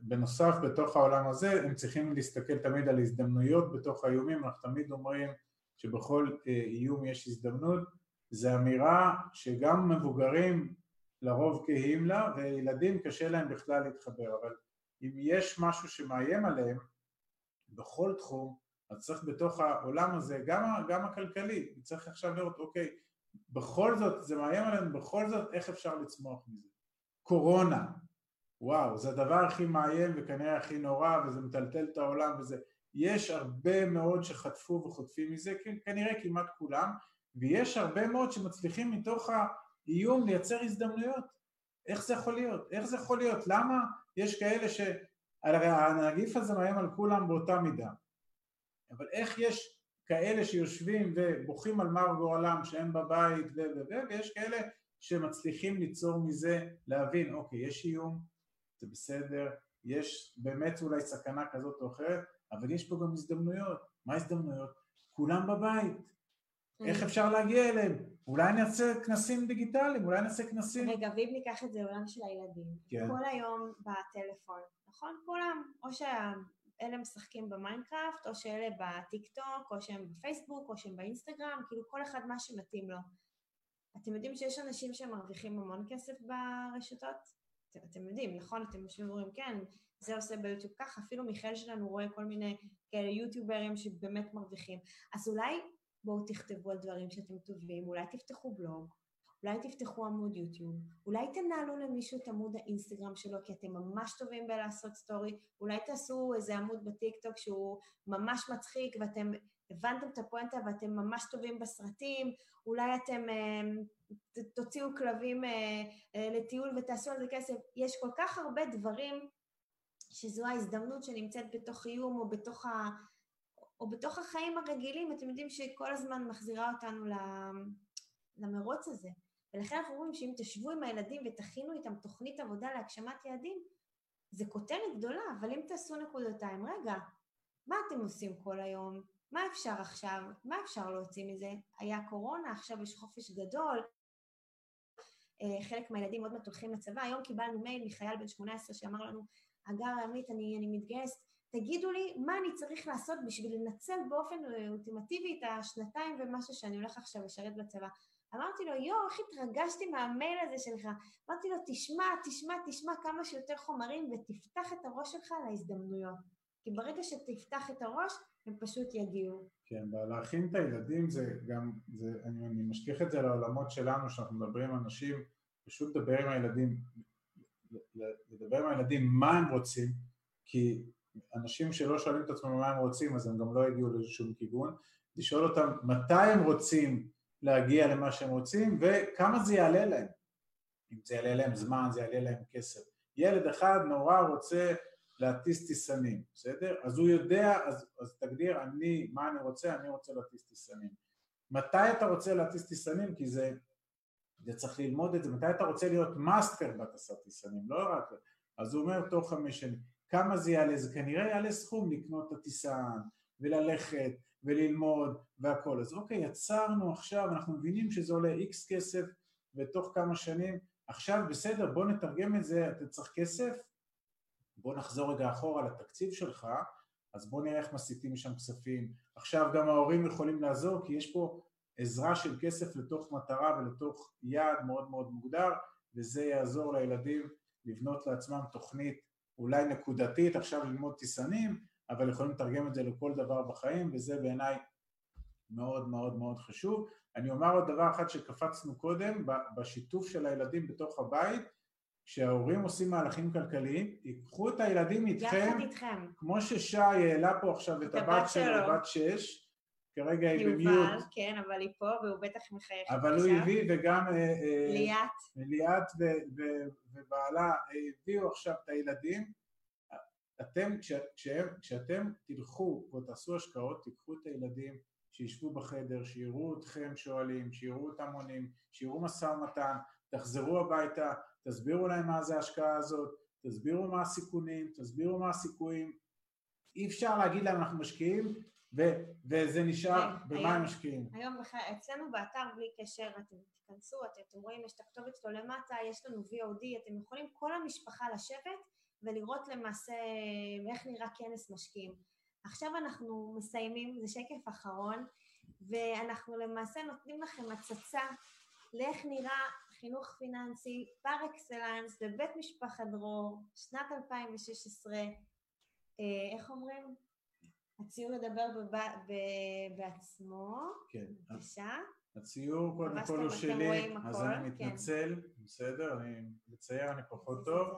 בנוסף, בתוך העולם הזה, הם צריכים להסתכל תמיד על הזדמנויות בתוך האיומים, אנחנו תמיד אומרים שבכל אה, איום יש הזדמנות, זו אמירה שגם מבוגרים לרוב קהים לה, וילדים קשה להם בכלל להתחבר, אבל אם יש משהו שמאיים עליהם, בכל תחום, אז צריך בתוך העולם הזה, גם, גם הכלכלי, צריך עכשיו לראות, אוקיי, בכל זאת, זה מאיים עלינו, בכל זאת, איך אפשר לצמוח מזה? קורונה, וואו, זה הדבר הכי מאיים וכנראה הכי נורא, וזה מטלטל את העולם וזה... יש הרבה מאוד שחטפו וחוטפים מזה, כן, כנראה כמעט כולם, ויש הרבה מאוד שמצליחים מתוך האיום לייצר הזדמנויות. איך זה יכול להיות? איך זה יכול להיות? למה יש כאלה ש... הרי הנגיף הזה מאיים על כולם באותה מידה, אבל איך יש כאלה שיושבים ובוכים על מר גורלם שהם בבית ו... ו... ו... ויש כאלה שמצליחים ליצור מזה, להבין, אוקיי, יש איום, זה בסדר, יש באמת אולי סכנה כזאת או אחרת, אבל יש פה גם הזדמנויות. מה הזדמנויות? כולם בבית. איך mm. אפשר להגיע אליהם? אולי נעשה כנסים דיגיטליים, אולי נעשה כנסים... רגע, ואם ניקח את זה לעולם של הילדים, כן. כל היום בטלפון, נכון? כולם, או שאלה משחקים במיינקראפט, או שאלה בטיק טוק, או שהם בפייסבוק, או שהם באינסטגרם, כאילו כל אחד מה שמתאים לו. אתם יודעים שיש אנשים שמרוויחים המון כסף ברשתות? אתם, אתם יודעים, נכון? אתם יושבים ואומרים, כן, זה עושה ביוטיוב ככה, אפילו מיכאל שלנו רואה כל מיני כאלה יוטיוברים שבאמת מרוויחים. אז אולי בואו תכתבו על דברים שאתם טובים, אולי תפתחו בלוג, אולי תפתחו עמוד יוטיוב, אולי תנהלו למישהו את עמוד האינסטגרם שלו כי אתם ממש טובים בלעשות סטורי, אולי תעשו איזה עמוד בטיקטוק שהוא ממש מצחיק ואתם הבנתם את הפואנטה ואתם ממש טובים בסרטים, אולי אתם אה, תוציאו כלבים אה, אה, לטיול ותעשו על זה כסף. יש כל כך הרבה דברים שזו ההזדמנות שנמצאת בתוך איום או בתוך, ה, או בתוך החיים הרגילים, אתם יודעים שכל הזמן מחזירה אותנו למרוץ הזה. ולכן אנחנו אומרים שאם תשבו עם הילדים ותכינו איתם תוכנית עבודה להגשמת יעדים, זה כותרת גדולה, אבל אם תעשו נקודותיים, רגע, מה אתם עושים כל היום? מה אפשר עכשיו? מה אפשר להוציא מזה? היה קורונה, עכשיו יש חופש גדול, אה, חלק מהילדים עוד מעט הולכים לצבא, היום קיבלנו מייל מחייל בן 18 שאמר לנו, אגר עמית, אני, אני מתגייס, תגידו לי מה אני צריך לעשות בשביל לנצל באופן אולטימטיבי את השנתיים ומשהו שאני הולך עכשיו לשרת בצבא. אמרתי לו, יואו, איך התרגשתי מהמייל הזה שלך. אמרתי לו, תשמע, תשמע, תשמע כמה שיותר חומרים ותפתח את הראש שלך להזדמנויות. כי ברגע שתפתח את הראש, הם פשוט יגיעו. כן, ולהכין את הילדים זה גם, זה, אני, אני משליך את זה לעולמות שלנו, שאנחנו מדברים עם אנשים, פשוט לדבר עם הילדים, לדבר עם הילדים מה הם רוצים, כי אנשים שלא שואלים את עצמם מה הם רוצים, אז הם גם לא יגיעו לשום כיוון, לשאול אותם מתי הם רוצים להגיע למה שהם רוצים וכמה זה יעלה להם. אם זה יעלה להם זמן, זה יעלה להם כסף. ילד אחד נורא רוצה להטיס טיסנים, בסדר? אז הוא יודע, אז, אז תגדיר אני, מה אני רוצה, אני רוצה להטיס טיסנים. מתי אתה רוצה להטיס טיסנים? כי זה, זה צריך ללמוד את זה, מתי אתה רוצה להיות master בהטסת טיסנים, לא רק... אז הוא אומר תוך חמש שנים, כמה זה יעלה? זה כנראה יעלה סכום לקנות את הטיסן וללכת וללמוד והכל. אז אוקיי, יצרנו עכשיו, אנחנו מבינים שזה עולה איקס כסף ותוך כמה שנים עכשיו בסדר, בוא נתרגם את זה, אתה צריך כסף, בוא נחזור רגע אחורה לתקציב שלך, אז בוא נראה איך מסיטים משם כספים. עכשיו גם ההורים יכולים לעזור, כי יש פה עזרה של כסף לתוך מטרה ולתוך יעד מאוד מאוד מוגדר, וזה יעזור לילדים לבנות לעצמם תוכנית אולי נקודתית, עכשיו ללמוד טיסנים, אבל יכולים לתרגם את זה לכל דבר בחיים, וזה בעיניי מאוד מאוד מאוד חשוב. אני אומר עוד דבר אחד שקפצנו קודם, בשיתוף של הילדים בתוך הבית, כשההורים עושים מהלכים כלכליים, ייקחו את הילדים איתכם, יחד איתכם. כמו ששי העלה פה עכשיו את את הבת שלו. בת שש, כרגע היא יובל, במיוט, כן, אבל היא פה, והוא בטח מחייך. אבל הוא הביא וגם אה, אה, ליאת, ליאת ובעלה אה, הביאו עכשיו את הילדים, אתם, כש, כשהם, כשאתם תלכו ותעשו השקעות, תיקחו את הילדים, שישבו בחדר, שיראו אתכם שואלים, שיראו אותם עונים, שיראו משא ומתן, תחזרו הביתה, תסבירו להם מה זה ההשקעה הזאת, תסבירו מה הסיכונים, תסבירו מה הסיכויים. אי אפשר להגיד להם אנחנו משקיעים ו- וזה נשאר כן, במה הם משקיעים. היום בכלל, אצלנו באתר בלי קשר, אתם תיכנסו, אתם, אתם רואים, יש את הכתובת שלו למטה, יש לנו VOD, אתם יכולים כל המשפחה לשבת ולראות למעשה איך נראה כנס משקיעים. עכשיו אנחנו מסיימים, זה שקף אחרון, ואנחנו למעשה נותנים לכם הצצה לאיך נראה חינוך פיננסי פר אקסלנס בבית משפחת דרור, שנת 2016, אה, איך אומרים? הציור ידבר בב... ב... בעצמו, כן. בבקשה. הציור קודם כל הוא שלי, אז אני כן. מתנצל, בסדר, אני מצייר, אני פחות טוב.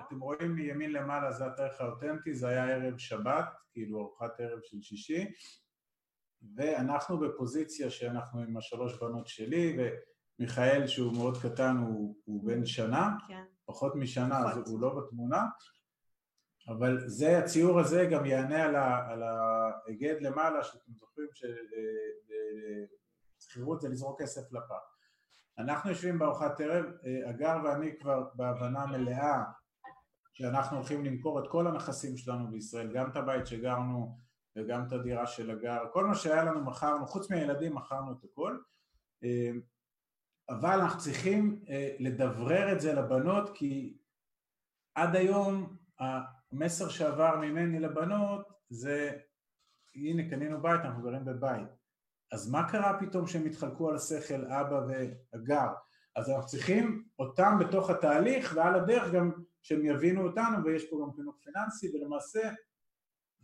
אתם רואים מימין למעלה זה התאריך האותנטי, זה היה ערב שבת, כאילו ארוחת ערב של שישי, ואנחנו בפוזיציה שאנחנו עם השלוש בנות שלי, ומיכאל שהוא מאוד קטן הוא, הוא בן שנה, כן. פחות משנה אז פחות. הוא לא בתמונה, אבל זה, הציור הזה גם יענה על, ההיגד למעלה, שאתם זוכרים ששכירות זה לזרוק כסף לפח. אנחנו יושבים בארוחת ערב, אה, הגר ואני כבר בהבנה מלאה שאנחנו הולכים למכור את כל הנכסים שלנו בישראל, גם את הבית שגרנו וגם את הדירה של הגר, כל מה שהיה לנו מכרנו, חוץ מהילדים מכרנו את הכל, אה, אבל אנחנו צריכים אה, לדברר את זה לבנות כי עד היום המסר שעבר ממני לבנות זה הנה קנינו בית, אנחנו גרים בבית. אז מה קרה פתאום שהם התחלקו על השכל אבא והגר? אז אנחנו צריכים אותם בתוך התהליך ועל הדרך גם שהם יבינו אותנו ויש פה גם חינוך פיננסי ולמעשה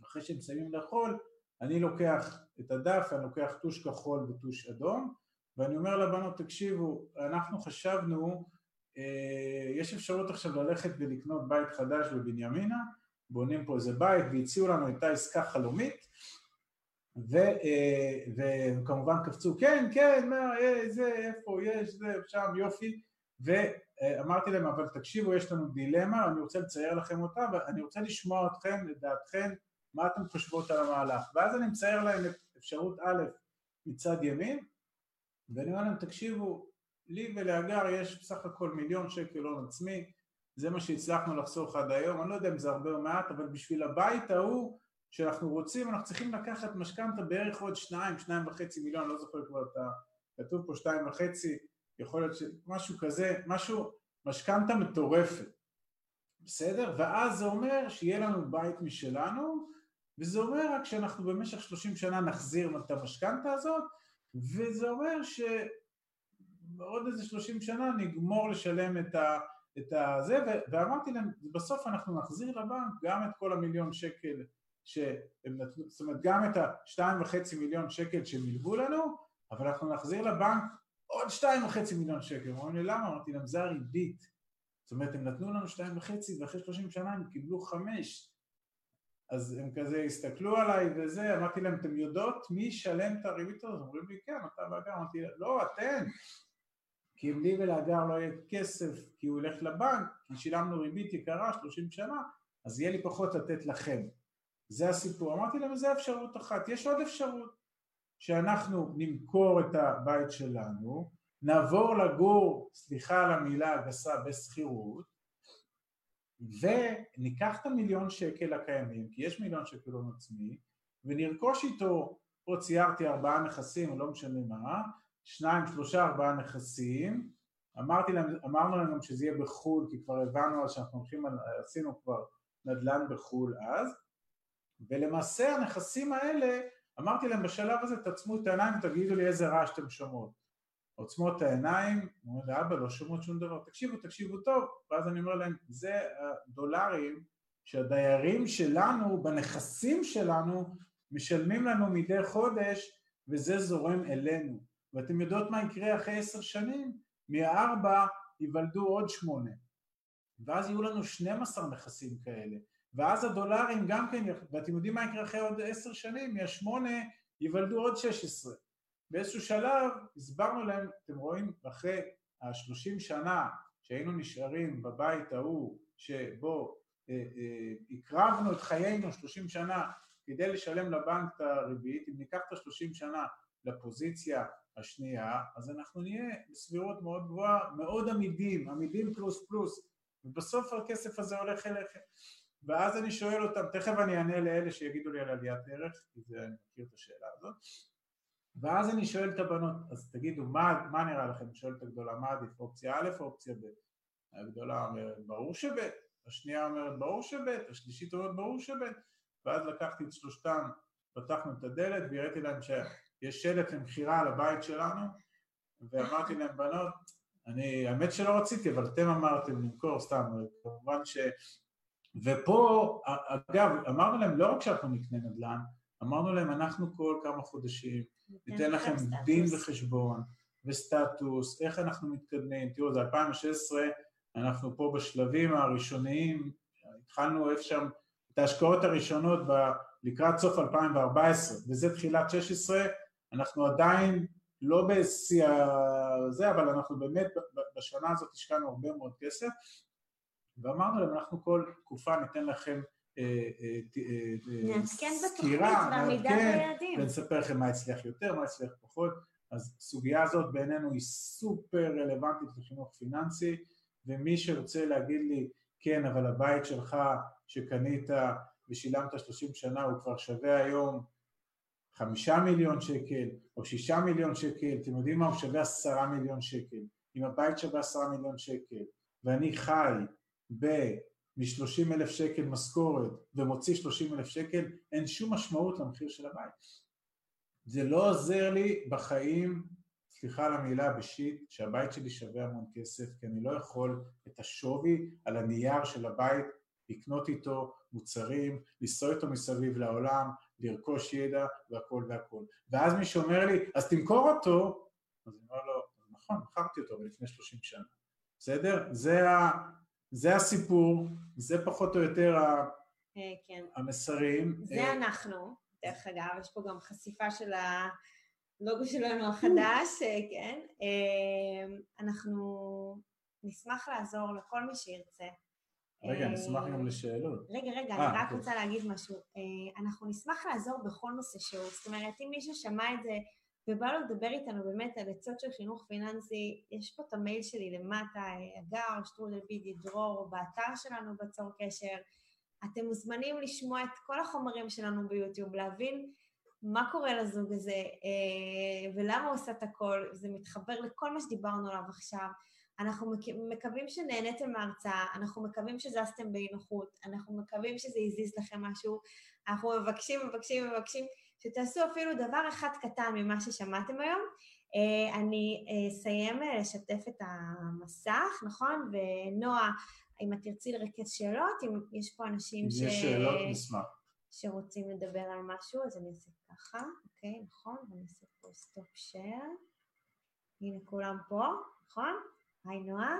אחרי שהם מסיימים לאכול אני לוקח את הדף, אני לוקח טוש כחול וטוש אדום ואני אומר לבנות תקשיבו אנחנו חשבנו יש אפשרות עכשיו ללכת ולקנות בית חדש בבנימינה בונים פה איזה בית והציעו לנו הייתה עסקה חלומית ו, אה, וכמובן קפצו כן כן מה אה, זה איפה יש זה שם יופי. ואמרתי להם אבל תקשיבו יש לנו דילמה אני רוצה לצייר לכם אותה ואני רוצה לשמוע אתכם לדעתכם מה אתם חושבות על המהלך. ואז אני מצייר להם את אפשרות א' מצד ימין ואני אומר להם תקשיבו לי ולהגר יש בסך הכל מיליון שקל הון עצמי זה מה שהצלחנו לחסוך עד היום אני לא יודע אם זה הרבה או מעט אבל בשביל הבית ההוא שאנחנו רוצים, אנחנו צריכים לקחת משכנתה בערך עוד שניים, שניים וחצי מיליון, לא זוכר כבר את ה... כתוב פה שתיים וחצי, יכול להיות שמשהו כזה, משהו, משכנתה מטורפת, בסדר? ואז זה אומר שיהיה לנו בית משלנו, וזה אומר רק שאנחנו במשך 30 שנה נחזיר את המשכנתה הזאת, וזה אומר שבעוד איזה 30 שנה נגמור לשלם את ה... את הזה, ואמרתי להם, בסוף אנחנו נחזיר לבנק גם את כל המיליון שקל שהם נתנו, זאת אומרת גם את השתיים וחצי מיליון שקל שהם הלוו לנו, אבל אנחנו נחזיר לבנק עוד שתיים וחצי מיליון שקל. אומרים לי למה? אמרתי להם זה הריבית. זאת אומרת הם נתנו לנו שתיים וחצי ואחרי שלושים שנה הם קיבלו חמש. אז הם כזה הסתכלו עליי וזה, אמרתי להם אתם יודעות מי ישלם את הריבית הזאת? אומרים לי כן, אתה והגר, אמרתי לא, אתם. כי אם לי ולהגר לא יהיה כסף כי הוא ילך לבנק, כי שילמנו ריבית יקרה שלושים שנה, אז יהיה לי פחות לתת לכם. זה הסיפור. אמרתי להם, זה אפשרות אחת. יש עוד אפשרות, שאנחנו נמכור את הבית שלנו, נעבור לגור, סליחה על המילה הגסה, בשכירות, וניקח את המיליון שקל הקיימים, כי יש מיליון שקל הון עצמי, ונרכוש איתו, פה ציירתי ארבעה נכסים, לא משנה מה, שניים, שלושה, ארבעה נכסים, אמרתי להם, אמרנו להם שזה יהיה בחו"ל, כי כבר הבנו אז שאנחנו הולכים, עשינו כבר נדל"ן בחו"ל אז, ולמעשה הנכסים האלה, אמרתי להם בשלב הזה תעצמו את העיניים ותגידו לי איזה רעש אתם שומעות. עוצמות העיניים, אומר לי אבא לא שומעות שום דבר, תקשיבו תקשיבו טוב, ואז אני אומר להם זה הדולרים שהדיירים שלנו בנכסים שלנו משלמים לנו מדי חודש וזה זורם אלינו ואתם יודעות מה יקרה אחרי עשר שנים? מהארבע ייוולדו עוד שמונה ואז יהיו לנו 12 נכסים כאלה ואז הדולרים גם כן, ואתם יודעים מה יקרה אחרי עוד עשר שנים? מהשמונה ייוולדו עוד 16 באיזשהו שלב הסברנו להם, אתם רואים, אחרי השלושים שנה שהיינו נשארים בבית ההוא שבו אה, אה, הקרבנו את חיינו שלושים שנה כדי לשלם לבנק את הריבית, אם ניקח את השלושים שנה לפוזיציה השנייה, אז אנחנו נהיה בסבירות מאוד גבוהה, מאוד עמידים, עמידים פלוס פלוס, ובסוף הכסף הזה הולך אליכם. ואז אני שואל אותם, תכף אני אענה לאלה שיגידו לי על עליית ערך, כי זה, אני מכיר את השאלה הזאת, ואז אני שואל את הבנות, אז תגידו, מה, מה נראה לכם? אני שואל את הגדולה, מה עדיף, אופציה א' או אופציה ב'? הגדולה אומרת, ברור שב', השנייה אומרת, ברור שב', השלישית אומרת, ברור שב', ואז לקחתי את שלושתם, פתחנו את הדלת והראיתי להם שיש שלט למכירה על הבית שלנו, ואמרתי להם, בנות, אני, האמת שלא רציתי, אבל אתם אמרתם למכור סתם, כמובן ש... ופה, אגב, אמרנו להם, לא רק שאנחנו נקנה נדל"ן, אמרנו להם, אנחנו כל כמה חודשים ניתן לכם דין וחשבון וסטטוס, איך אנחנו מתקדמים, תראו, זה 2016, אנחנו פה בשלבים הראשוניים, התחלנו איפה שם את ההשקעות הראשונות ב, לקראת סוף 2014, וזה תחילת 16, אנחנו עדיין לא בשיא הזה, אבל אנחנו באמת בשנה הזאת השקענו הרבה מאוד כסף, ואמרנו להם, אנחנו כל תקופה ניתן לכם אה, אה, אה, נעדכן בעמידה ביעדים. ונספר לכם מה הצליח יותר, מה הצליח פחות. אז הסוגיה הזאת בעינינו היא סופר רלוונטית לחינוך פיננסי, ומי שרוצה להגיד לי, כן, אבל הבית שלך שקנית ושילמת 30 שנה הוא כבר שווה היום חמישה מיליון שקל או שישה מיליון שקל, אתם יודעים מה? הוא שווה עשרה מיליון שקל. אם הבית שווה עשרה מיליון שקל ואני חי ב... מ-30 אלף שקל משכורת ומוציא 30 אלף שקל, אין שום משמעות למחיר של הבית. זה לא עוזר לי בחיים, סליחה על המילה בשיט, שהבית שלי שווה המון כסף, כי אני לא יכול את השווי על הנייר של הבית לקנות איתו מוצרים, לנסוע איתו מסביב לעולם, לרכוש ידע והכל והכל. ואז מי שאומר לי, אז תמכור אותו, אז אני אומר לו, נכון, מכרתי אותו לפני 30 שנה, בסדר? זה ה... זה הסיפור, זה פחות או יותר אה, כן. המסרים. זה אה, אנחנו, דרך אגב, יש פה גם חשיפה של הלוגו שלנו החדש, אה, כן. אנחנו נשמח לעזור לכל מי שירצה. רגע, נשמח גם לשאלות. רגע, רגע, אני רק רוצה להגיד משהו. אנחנו נשמח לעזור בכל נושא שהוא, זאת אומרת, אם מישהו שמע את זה ובא לו לדבר איתנו באמת על עצות של חינוך פיננסי, יש פה את המייל שלי למטה, אגר, שטרודל בידי דרור, באתר שלנו בצור קשר. אתם מוזמנים לשמוע את כל החומרים שלנו ביוטיוב, להבין מה קורה לזוג הזה אה, ולמה הוא עושה את הכל, זה מתחבר לכל מה שדיברנו עליו עכשיו. אנחנו מקווים שנהניתם מההרצאה, אנחנו מקווים שזזתם באי נוחות, אנחנו מקווים שזה הזיז לכם משהו, אנחנו מבקשים, מבקשים, מבקשים שתעשו אפילו דבר אחד קטן ממה ששמעתם היום. אה, אני אה, אסיים אה, לשתף את המסך, נכון? ונועה, אם את תרצי לרכז שאלות, אם יש פה אנשים ש... יש שאלות, נשמח. שרוצים לדבר על משהו, אז אני אעשה ככה, אוקיי, נכון? ואני אעשה פה סטופ שייר. הנה כולם פה, נכון? היי נועה.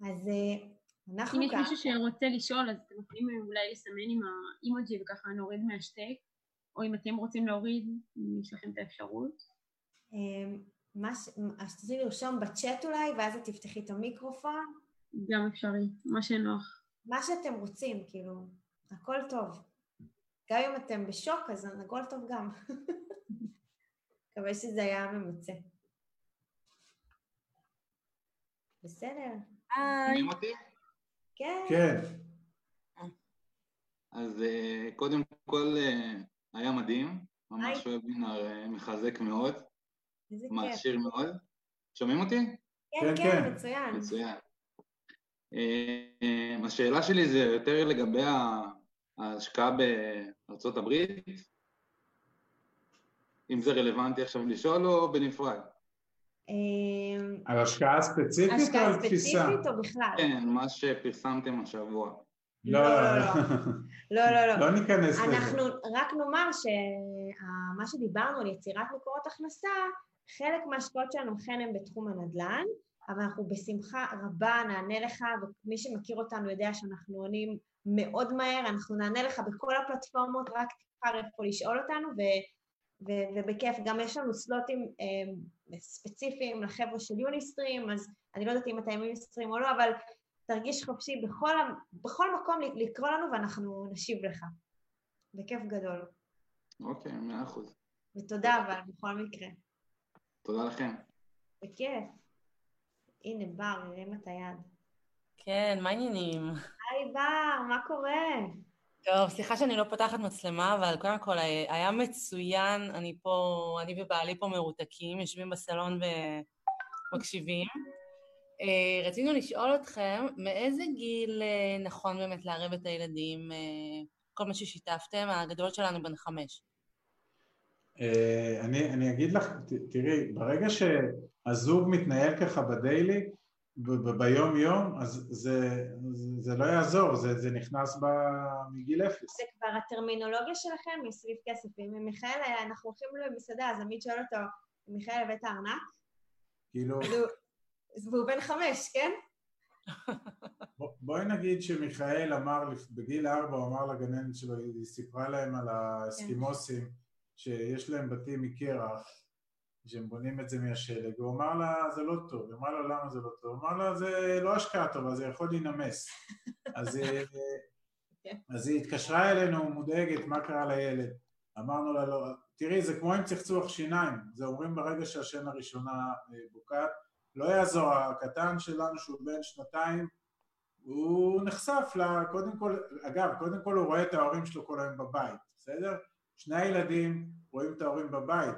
אז אנחנו כאן. אם יש מישהו שרוצה לשאול, אז אתם יכולים אולי לסמן עם האימוג'י וככה נוריד מהשטק. או אם אתם רוצים להוריד, אם יש לכם את האפשרות. אמ, אז תרצי לרשום בצ'אט אולי, ואז את תפתחי את המיקרופון. גם אפשרי, מה שנוח. מה שאתם רוצים, כאילו, הכל טוב. גם אם אתם בשוק, אז הכל טוב גם. מקווה שזה היה ממצה. בסדר. היי. כן. כן. אז אה, קודם כל, אה, היה מדהים, ממש וובינר אה, מחזק מאוד, מעשיר מאוד. שומעים אותי? כן, כן, כן, כן. מצוין. מצוין. אה, השאלה שלי זה יותר לגבי ההשקעה בארצות הברית, אם זה רלוונטי עכשיו לשאול או בנפרד. אמ, על השקעה ספציפית או השקעה על תפיסה? ספציפית או בכלל? כן, מה שפרסמתם השבוע. לא, לא, לא, לא, לא, לא. לא ניכנס לזה. אנחנו רק נאמר שמה שדיברנו על יצירת מקורות הכנסה, חלק מההשקעות שלנו אכן הם בתחום הנדל"ן, אבל אנחנו בשמחה רבה נענה לך, ומי שמכיר אותנו יודע שאנחנו עונים מאוד מהר, אנחנו נענה לך בכל הפלטפורמות, רק תבחר איפה לשאול אותנו, ו, ובכיף. גם יש לנו סלוטים אה, ספציפיים לחבר'ה של יוניסטרים, אז אני לא יודעת אם אתה עם יוניסטרים או לא, אבל תרגיש חופשי בכל, בכל מקום לקרוא לנו ואנחנו נשיב לך. בכיף גדול. אוקיי, מאה אחוז. ותודה אבל, בכל מקרה. תודה לכם. בכיף. הנה, בר, הרים את היד. כן, מה העניינים? היי בר, מה קורה? טוב, סליחה שאני לא פותחת מצלמה, אבל קודם כל היה היה מצוין, אני פה, אני ובעלי פה מרותקים, יושבים בסלון ומקשיבים. אה, רצינו לשאול אתכם, מאיזה גיל אה, נכון באמת לערב את הילדים? אה, כל מה ששיתפתם, הגדול שלנו בן חמש. אה, אני, אני אגיד לך, תראי, ברגע שהזוג מתנהל ככה בדיילי, ביום יום, אז זה, זה, לא יעזור, זה, זה נכנס ב, מגיל אפס. זה כבר הטרמינולוגיה שלכם מסביב כסף. אם מיכאל היה, אנחנו הולכים למסעדה, אז עמית שואל אותו, מיכאל הבאת ארנק? כאילו, והוא- בן חמש, כן? בוא- בואי נגיד שמיכאל אמר, בגיל ארבע הוא אמר לגננת שלו, היא סיפרה להם על האסקימוסים, שיש להם בתים מקרח, שהם בונים את זה מהשלג, הוא אמר לה, זה לא טוב, היא אמרה לו, למה זה לא טוב? הוא אמר לה, זה לא השקעה טובה, זה יכול להינמס. אז, היא- אז היא התקשרה אלינו מודאגת, מה קרה לילד? אמרנו לה, לא, תראי, זה כמו עם צחצוח שיניים, זה אומרים ברגע שהשן הראשונה אה, בוקעת, לא יעזור, הקטן שלנו שהוא בן שנתיים, הוא נחשף ל... קודם כל, אגב, קודם כל הוא רואה את ההורים שלו כל היום בבית, בסדר? שני הילדים רואים את ההורים בבית,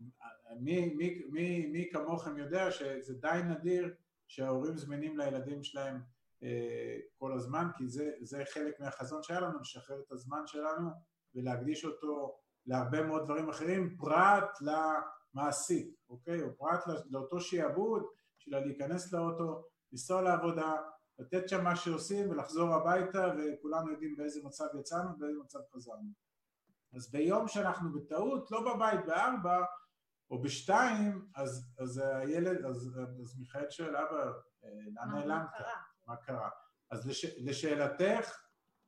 ומי מי, מי, מי כמוכם יודע שזה די נדיר שההורים זמינים לילדים שלהם אה, כל הזמן, כי זה, זה חלק מהחזון שהיה לנו, לשחרר את הזמן שלנו ולהקדיש אותו להרבה מאוד דברים אחרים, פרט למעסיק, אוקיי? או פרט לא- לאותו שיעבוד, בשביל להיכנס לאוטו, לנסוע לעבודה, לתת שם מה שעושים ולחזור הביתה, וכולנו יודעים באיזה מצב יצאנו ובאיזה מצב חזרנו. אז ביום שאנחנו בטעות, לא בבית בארבע או בשתיים, אז, אז הילד, אז, אז מיכאל שואל, אבא, אה, לאן מה- מה נעלמת? קרה? מה קרה? אז לש, לשאלתך,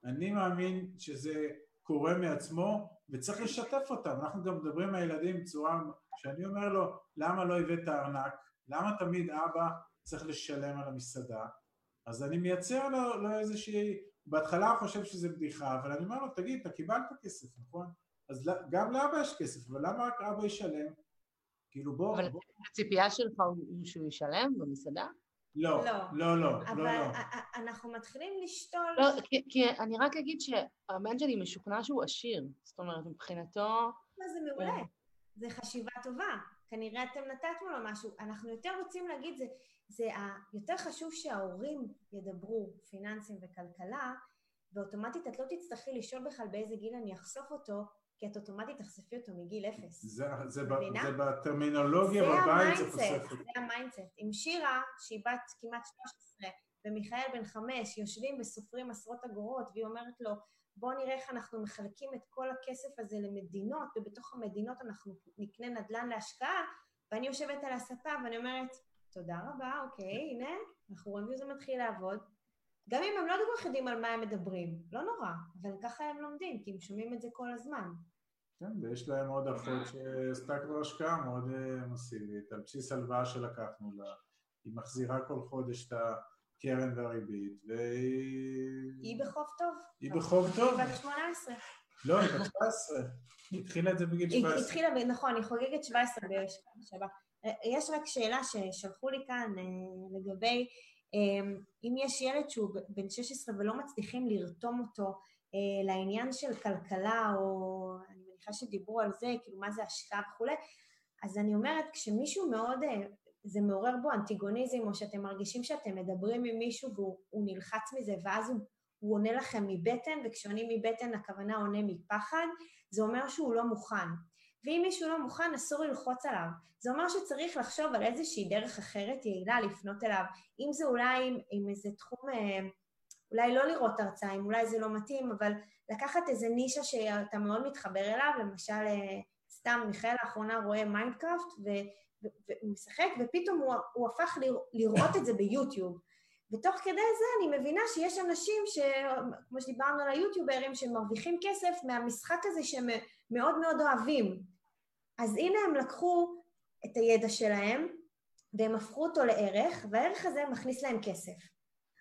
אני מאמין שזה קורה מעצמו וצריך לשתף אותם. אנחנו גם מדברים עם הילדים בצורה, שאני אומר לו, למה לא הבאת ארנק? למה תמיד אבא צריך לשלם על המסעדה? אז אני מייצר לו, לו איזושהי, בהתחלה הוא חושב שזה בדיחה, אבל אני אומר לו, תגיד, אתה קיבלת כסף, נכון? אז גם לאבא יש כסף, אבל למה רק אבא ישלם? כאילו בוא, אבל בוא הציפייה שלך הוא שהוא ישלם במסעדה? לא, לא. לא, לא, אבל לא, לא. א- א- אנחנו מתחילים לשתול... לא, כי, כי אני רק אגיד שהבן שלי משוכנע שהוא עשיר. זאת אומרת, מבחינתו... מה זה מעולה, זה חשיבה טובה. כנראה אתם נתתם לו משהו. אנחנו יותר רוצים להגיד, זה, זה ה- יותר חשוב שההורים ידברו פיננסים וכלכלה, ואוטומטית את לא תצטרכי לשאול בכלל באיזה גיל אני אחשוף אותו, כי את אוטומטית תחשפי אותו מגיל אפס. זה, זה, ב? זה בטרמינולוגיה זה בבית, זה חושף. זה ה mindset. עם שירה, שהיא בת כמעט 13, ומיכאל בן חמש, יושבים וסופרים עשרות אגורות, והיא אומרת לו, בוא נראה איך אנחנו מחלקים את כל הכסף הזה למדינות, ובתוך המדינות אנחנו נקנה נדל"ן להשקעה, ואני יושבת על הספה ואני אומרת, תודה רבה, אוקיי, הנה, אנחנו רואים שזה מתחיל לעבוד. גם אם הם לא כל כך יודעים על מה הם מדברים, לא נורא, אבל ככה הם לומדים, כי הם שומעים את זה כל הזמן. כן, ויש להם עוד אחות שעשתה כבר השקעה מאוד אה, מסיבית, על בסיס הלוואה שלקחנו לה, היא מחזירה כל חודש את הקרן והריבית, והיא... היא בחוב טוב. היא בחוב טוב. היא בת 18. לא, היא בת 17. היא התחילה את זה בגיל היא 17. התחילה, ב- נכון, היא חוגגת 17 בשבוע. יש רק שאלה ששלחו לי כאן אה, לגבי אה, אם יש ילד שהוא בן 16 ולא מצליחים לרתום אותו אה, לעניין של כלכלה, או אני מניחה שדיברו על זה, כאילו מה זה השקעה וכולי, אז אני אומרת, כשמישהו מאוד, אה, זה מעורר בו אנטיגוניזם, או שאתם מרגישים שאתם מדברים עם מישהו והוא הוא נלחץ מזה, ואז הוא, הוא עונה לכם מבטן, וכשעונים מבטן הכוונה עונה מפחד, זה אומר שהוא לא מוכן. ואם מישהו לא מוכן, אסור ללחוץ עליו. זה אומר שצריך לחשוב על איזושהי דרך אחרת יעילה לפנות אליו. אם זה אולי עם, עם איזה תחום, אה, אולי לא לראות הרצאה, אם אולי זה לא מתאים, אבל לקחת איזה נישה שאתה מאוד מתחבר אליו, למשל, אה, סתם מיכאל לאחרונה רואה מיינקראפט, והוא משחק, ופתאום הוא, הוא הפך לראות את זה ביוטיוב. ותוך כדי זה אני מבינה שיש אנשים, ש... כמו שדיברנו על היוטיוברים, שמרוויחים כסף מהמשחק הזה שהם מאוד מאוד אוהבים. אז הנה הם לקחו את הידע שלהם, והם הפכו אותו לערך, והערך הזה מכניס להם כסף.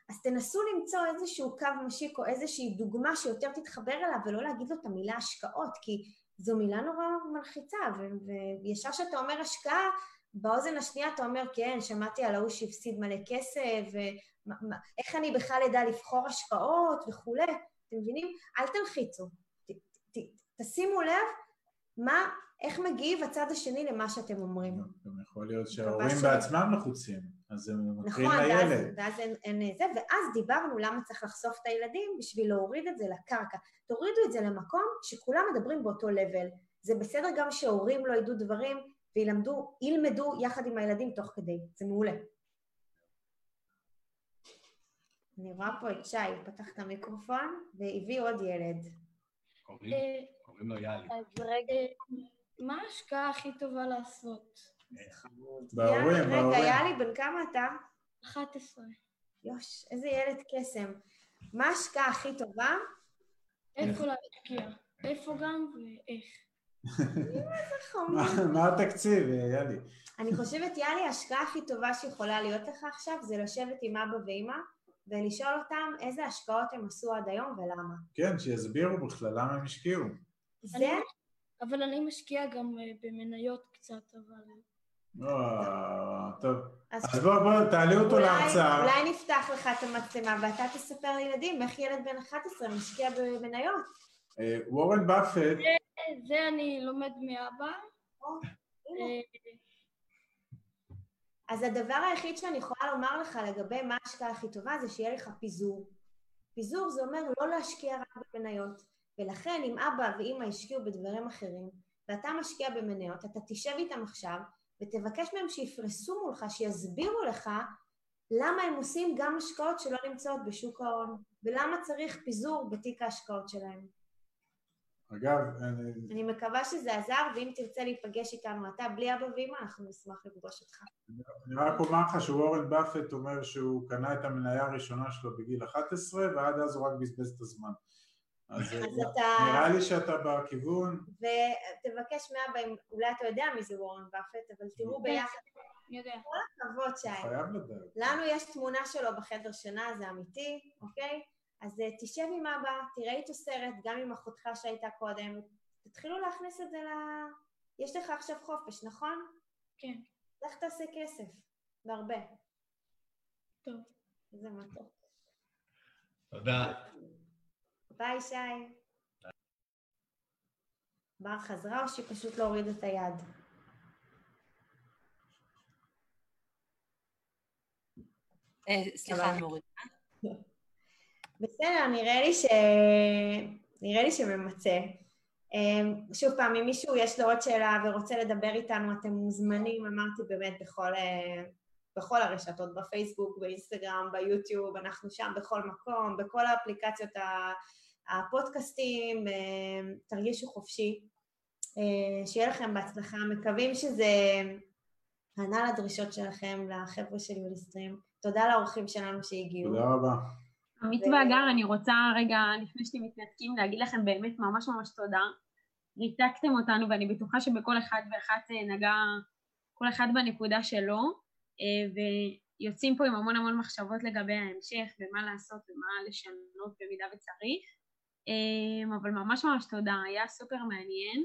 אז תנסו למצוא איזשהו קו משיק או איזושהי דוגמה שיותר תתחבר אליו, ולא להגיד לו את המילה השקעות, כי זו מילה נורא מלחיצה, וישר כשאתה אומר השקעה, באוזן השנייה אתה אומר, כן, שמעתי על ההוא שהפסיד מלא כסף, ואיך אני בכלל אדע לבחור השקעות וכולי, אתם מבינים? אל תלחיצו, ת, ת, תשימו לב מה, איך מגיב הצד השני למה שאתם אומרים. גם יכול להיות שההורים בעצמם לחוצים, אז הם מקריאים נכון, לילד. ואז, ואז אין, אין זה, ואז דיברנו למה צריך לחשוף את הילדים בשביל להוריד את זה לקרקע. תורידו את זה למקום שכולם מדברים באותו לבל. זה בסדר גם שהורים לא ידעו דברים וילמדו, ילמדו יחד עם הילדים תוך כדי, זה מעולה. אני רואה פה את שי, פתח את המיקרופון והביא עוד ילד. קוראים לו יאלי. אז רגע, מה ההשקעה הכי טובה לעשות? בהורים, רגע, בהורים. יאלי, בן כמה אתה? 11. יוש, איזה ילד קסם. מה ההשקעה הכי טובה? איפה להשקיע? איפה גם ואיך. מה- מה התקציב, יאלי? אני חושבת, יאלי, ההשקעה הכי טובה שיכולה להיות לך עכשיו זה לשבת עם אבא ואימא ולשאול אותם איזה השקעות הם עשו עד היום ולמה. כן, שיסבירו בכלל למה הם השקיעו. זה? אבל אני משקיע גם אה, במניות קצת, אבל... טוב. אז- אז בוא, בוא, תעלי אותו להרצאה. אולי נפתח לך את המצלמה ואתה תספר לילדים איך ילד בן 11 משקיע במניות. אה, וורן באפט, זה- אני לומד מאבא. אה, אז הדבר היחיד שאני יכולה לומר לך לגבי מה ההשקעה הכי טובה זה שיהיה לך פיזור. פיזור זה אומר לא להשקיע רק במניות. ולכן אם אבא ואימא השקיעו בדברים אחרים, ואתה משקיע במניות, אתה תשב איתם עכשיו ותבקש מהם שיפרסו מולך, שיסבירו לך למה הם עושים גם השקעות שלא נמצאות בשוק ההון, ולמה צריך פיזור בתיק ההשקעות שלהם. אגב, אני- אני מקווה שזה עזר, ואם תרצה להיפגש איתנו אתה בלי אבא ואמא, אנחנו נשמח לפגוש אותך. אני רק אומר לך שוורן באפט אומר שהוא קנה את המניה הראשונה שלו בגיל 11, ועד אז הוא רק בזבז את הזמן. אז אז אה, אתה- נראה לי שאתה בכיוון. ותבקש מאבא, אולי אתה יודע מי זה וורן באפט, אבל תראו ביחד. אני יודע. כל הכבוד, שי. חייב לדעת. לנו יש תמונה שלו בחדר שינה, זה אמיתי, אוקיי? אז אה, תשב עם אבא, תראה איתו סרט, גם עם אחותך שהייתה קודם, תתחילו להכניס את זה ל... יש לך עכשיו חופש, נכון? כן. לך תעשה כסף, והרבה. טוב. איזה מתוק. תודה. ביי, שי. בר חזרה או שהיא פשוט לא הורידה את היד? אה, סליחה, אני מורידה. בסדר, נראה לי ש... נראה לי שממצה. אמ, שוב פעם, אם מישהו יש לו עוד שאלה ורוצה לדבר איתנו, אתם מוזמנים, אמרתי באמת, בכל, אה, בכל הרשתות, בפייסבוק, באינסטגרם, ביוטיוב, אנחנו שם בכל מקום, בכל האפליקציות הפודקאסטים, אה, תרגישו חופשי. אה, שיהיה לכם בהצלחה, מקווים שזה ענה לדרישות שלכם, לחבר'ה של יוליסטרים. תודה לאורחים שלנו שהגיעו. תודה רבה. עמית והגר, אני רוצה רגע, לפני שאתם מתנתקים, להגיד לכם באמת ממש ממש תודה. ריתקתם אותנו, ואני בטוחה שבכל אחד ואחת אה, נגע, כל אחד בנקודה שלו, אה, ויוצאים פה עם המון המון מחשבות לגבי ההמשך, ומה לעשות ומה לשנות במידה וצריך. אה, אבל ממש ממש תודה, היה סופר מעניין.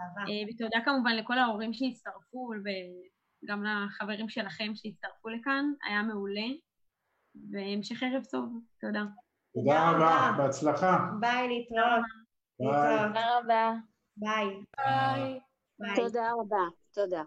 אה, ותודה כמובן לכל ההורים שהצטרפו, וגם לחברים שלכם שהצטרפו לכאן, היה מעולה. והמשך ערב טוב, תודה. תודה רבה, בהצלחה. ביי, להתראות. ביי. תודה רבה. ביי. ביי. תודה רבה. תודה.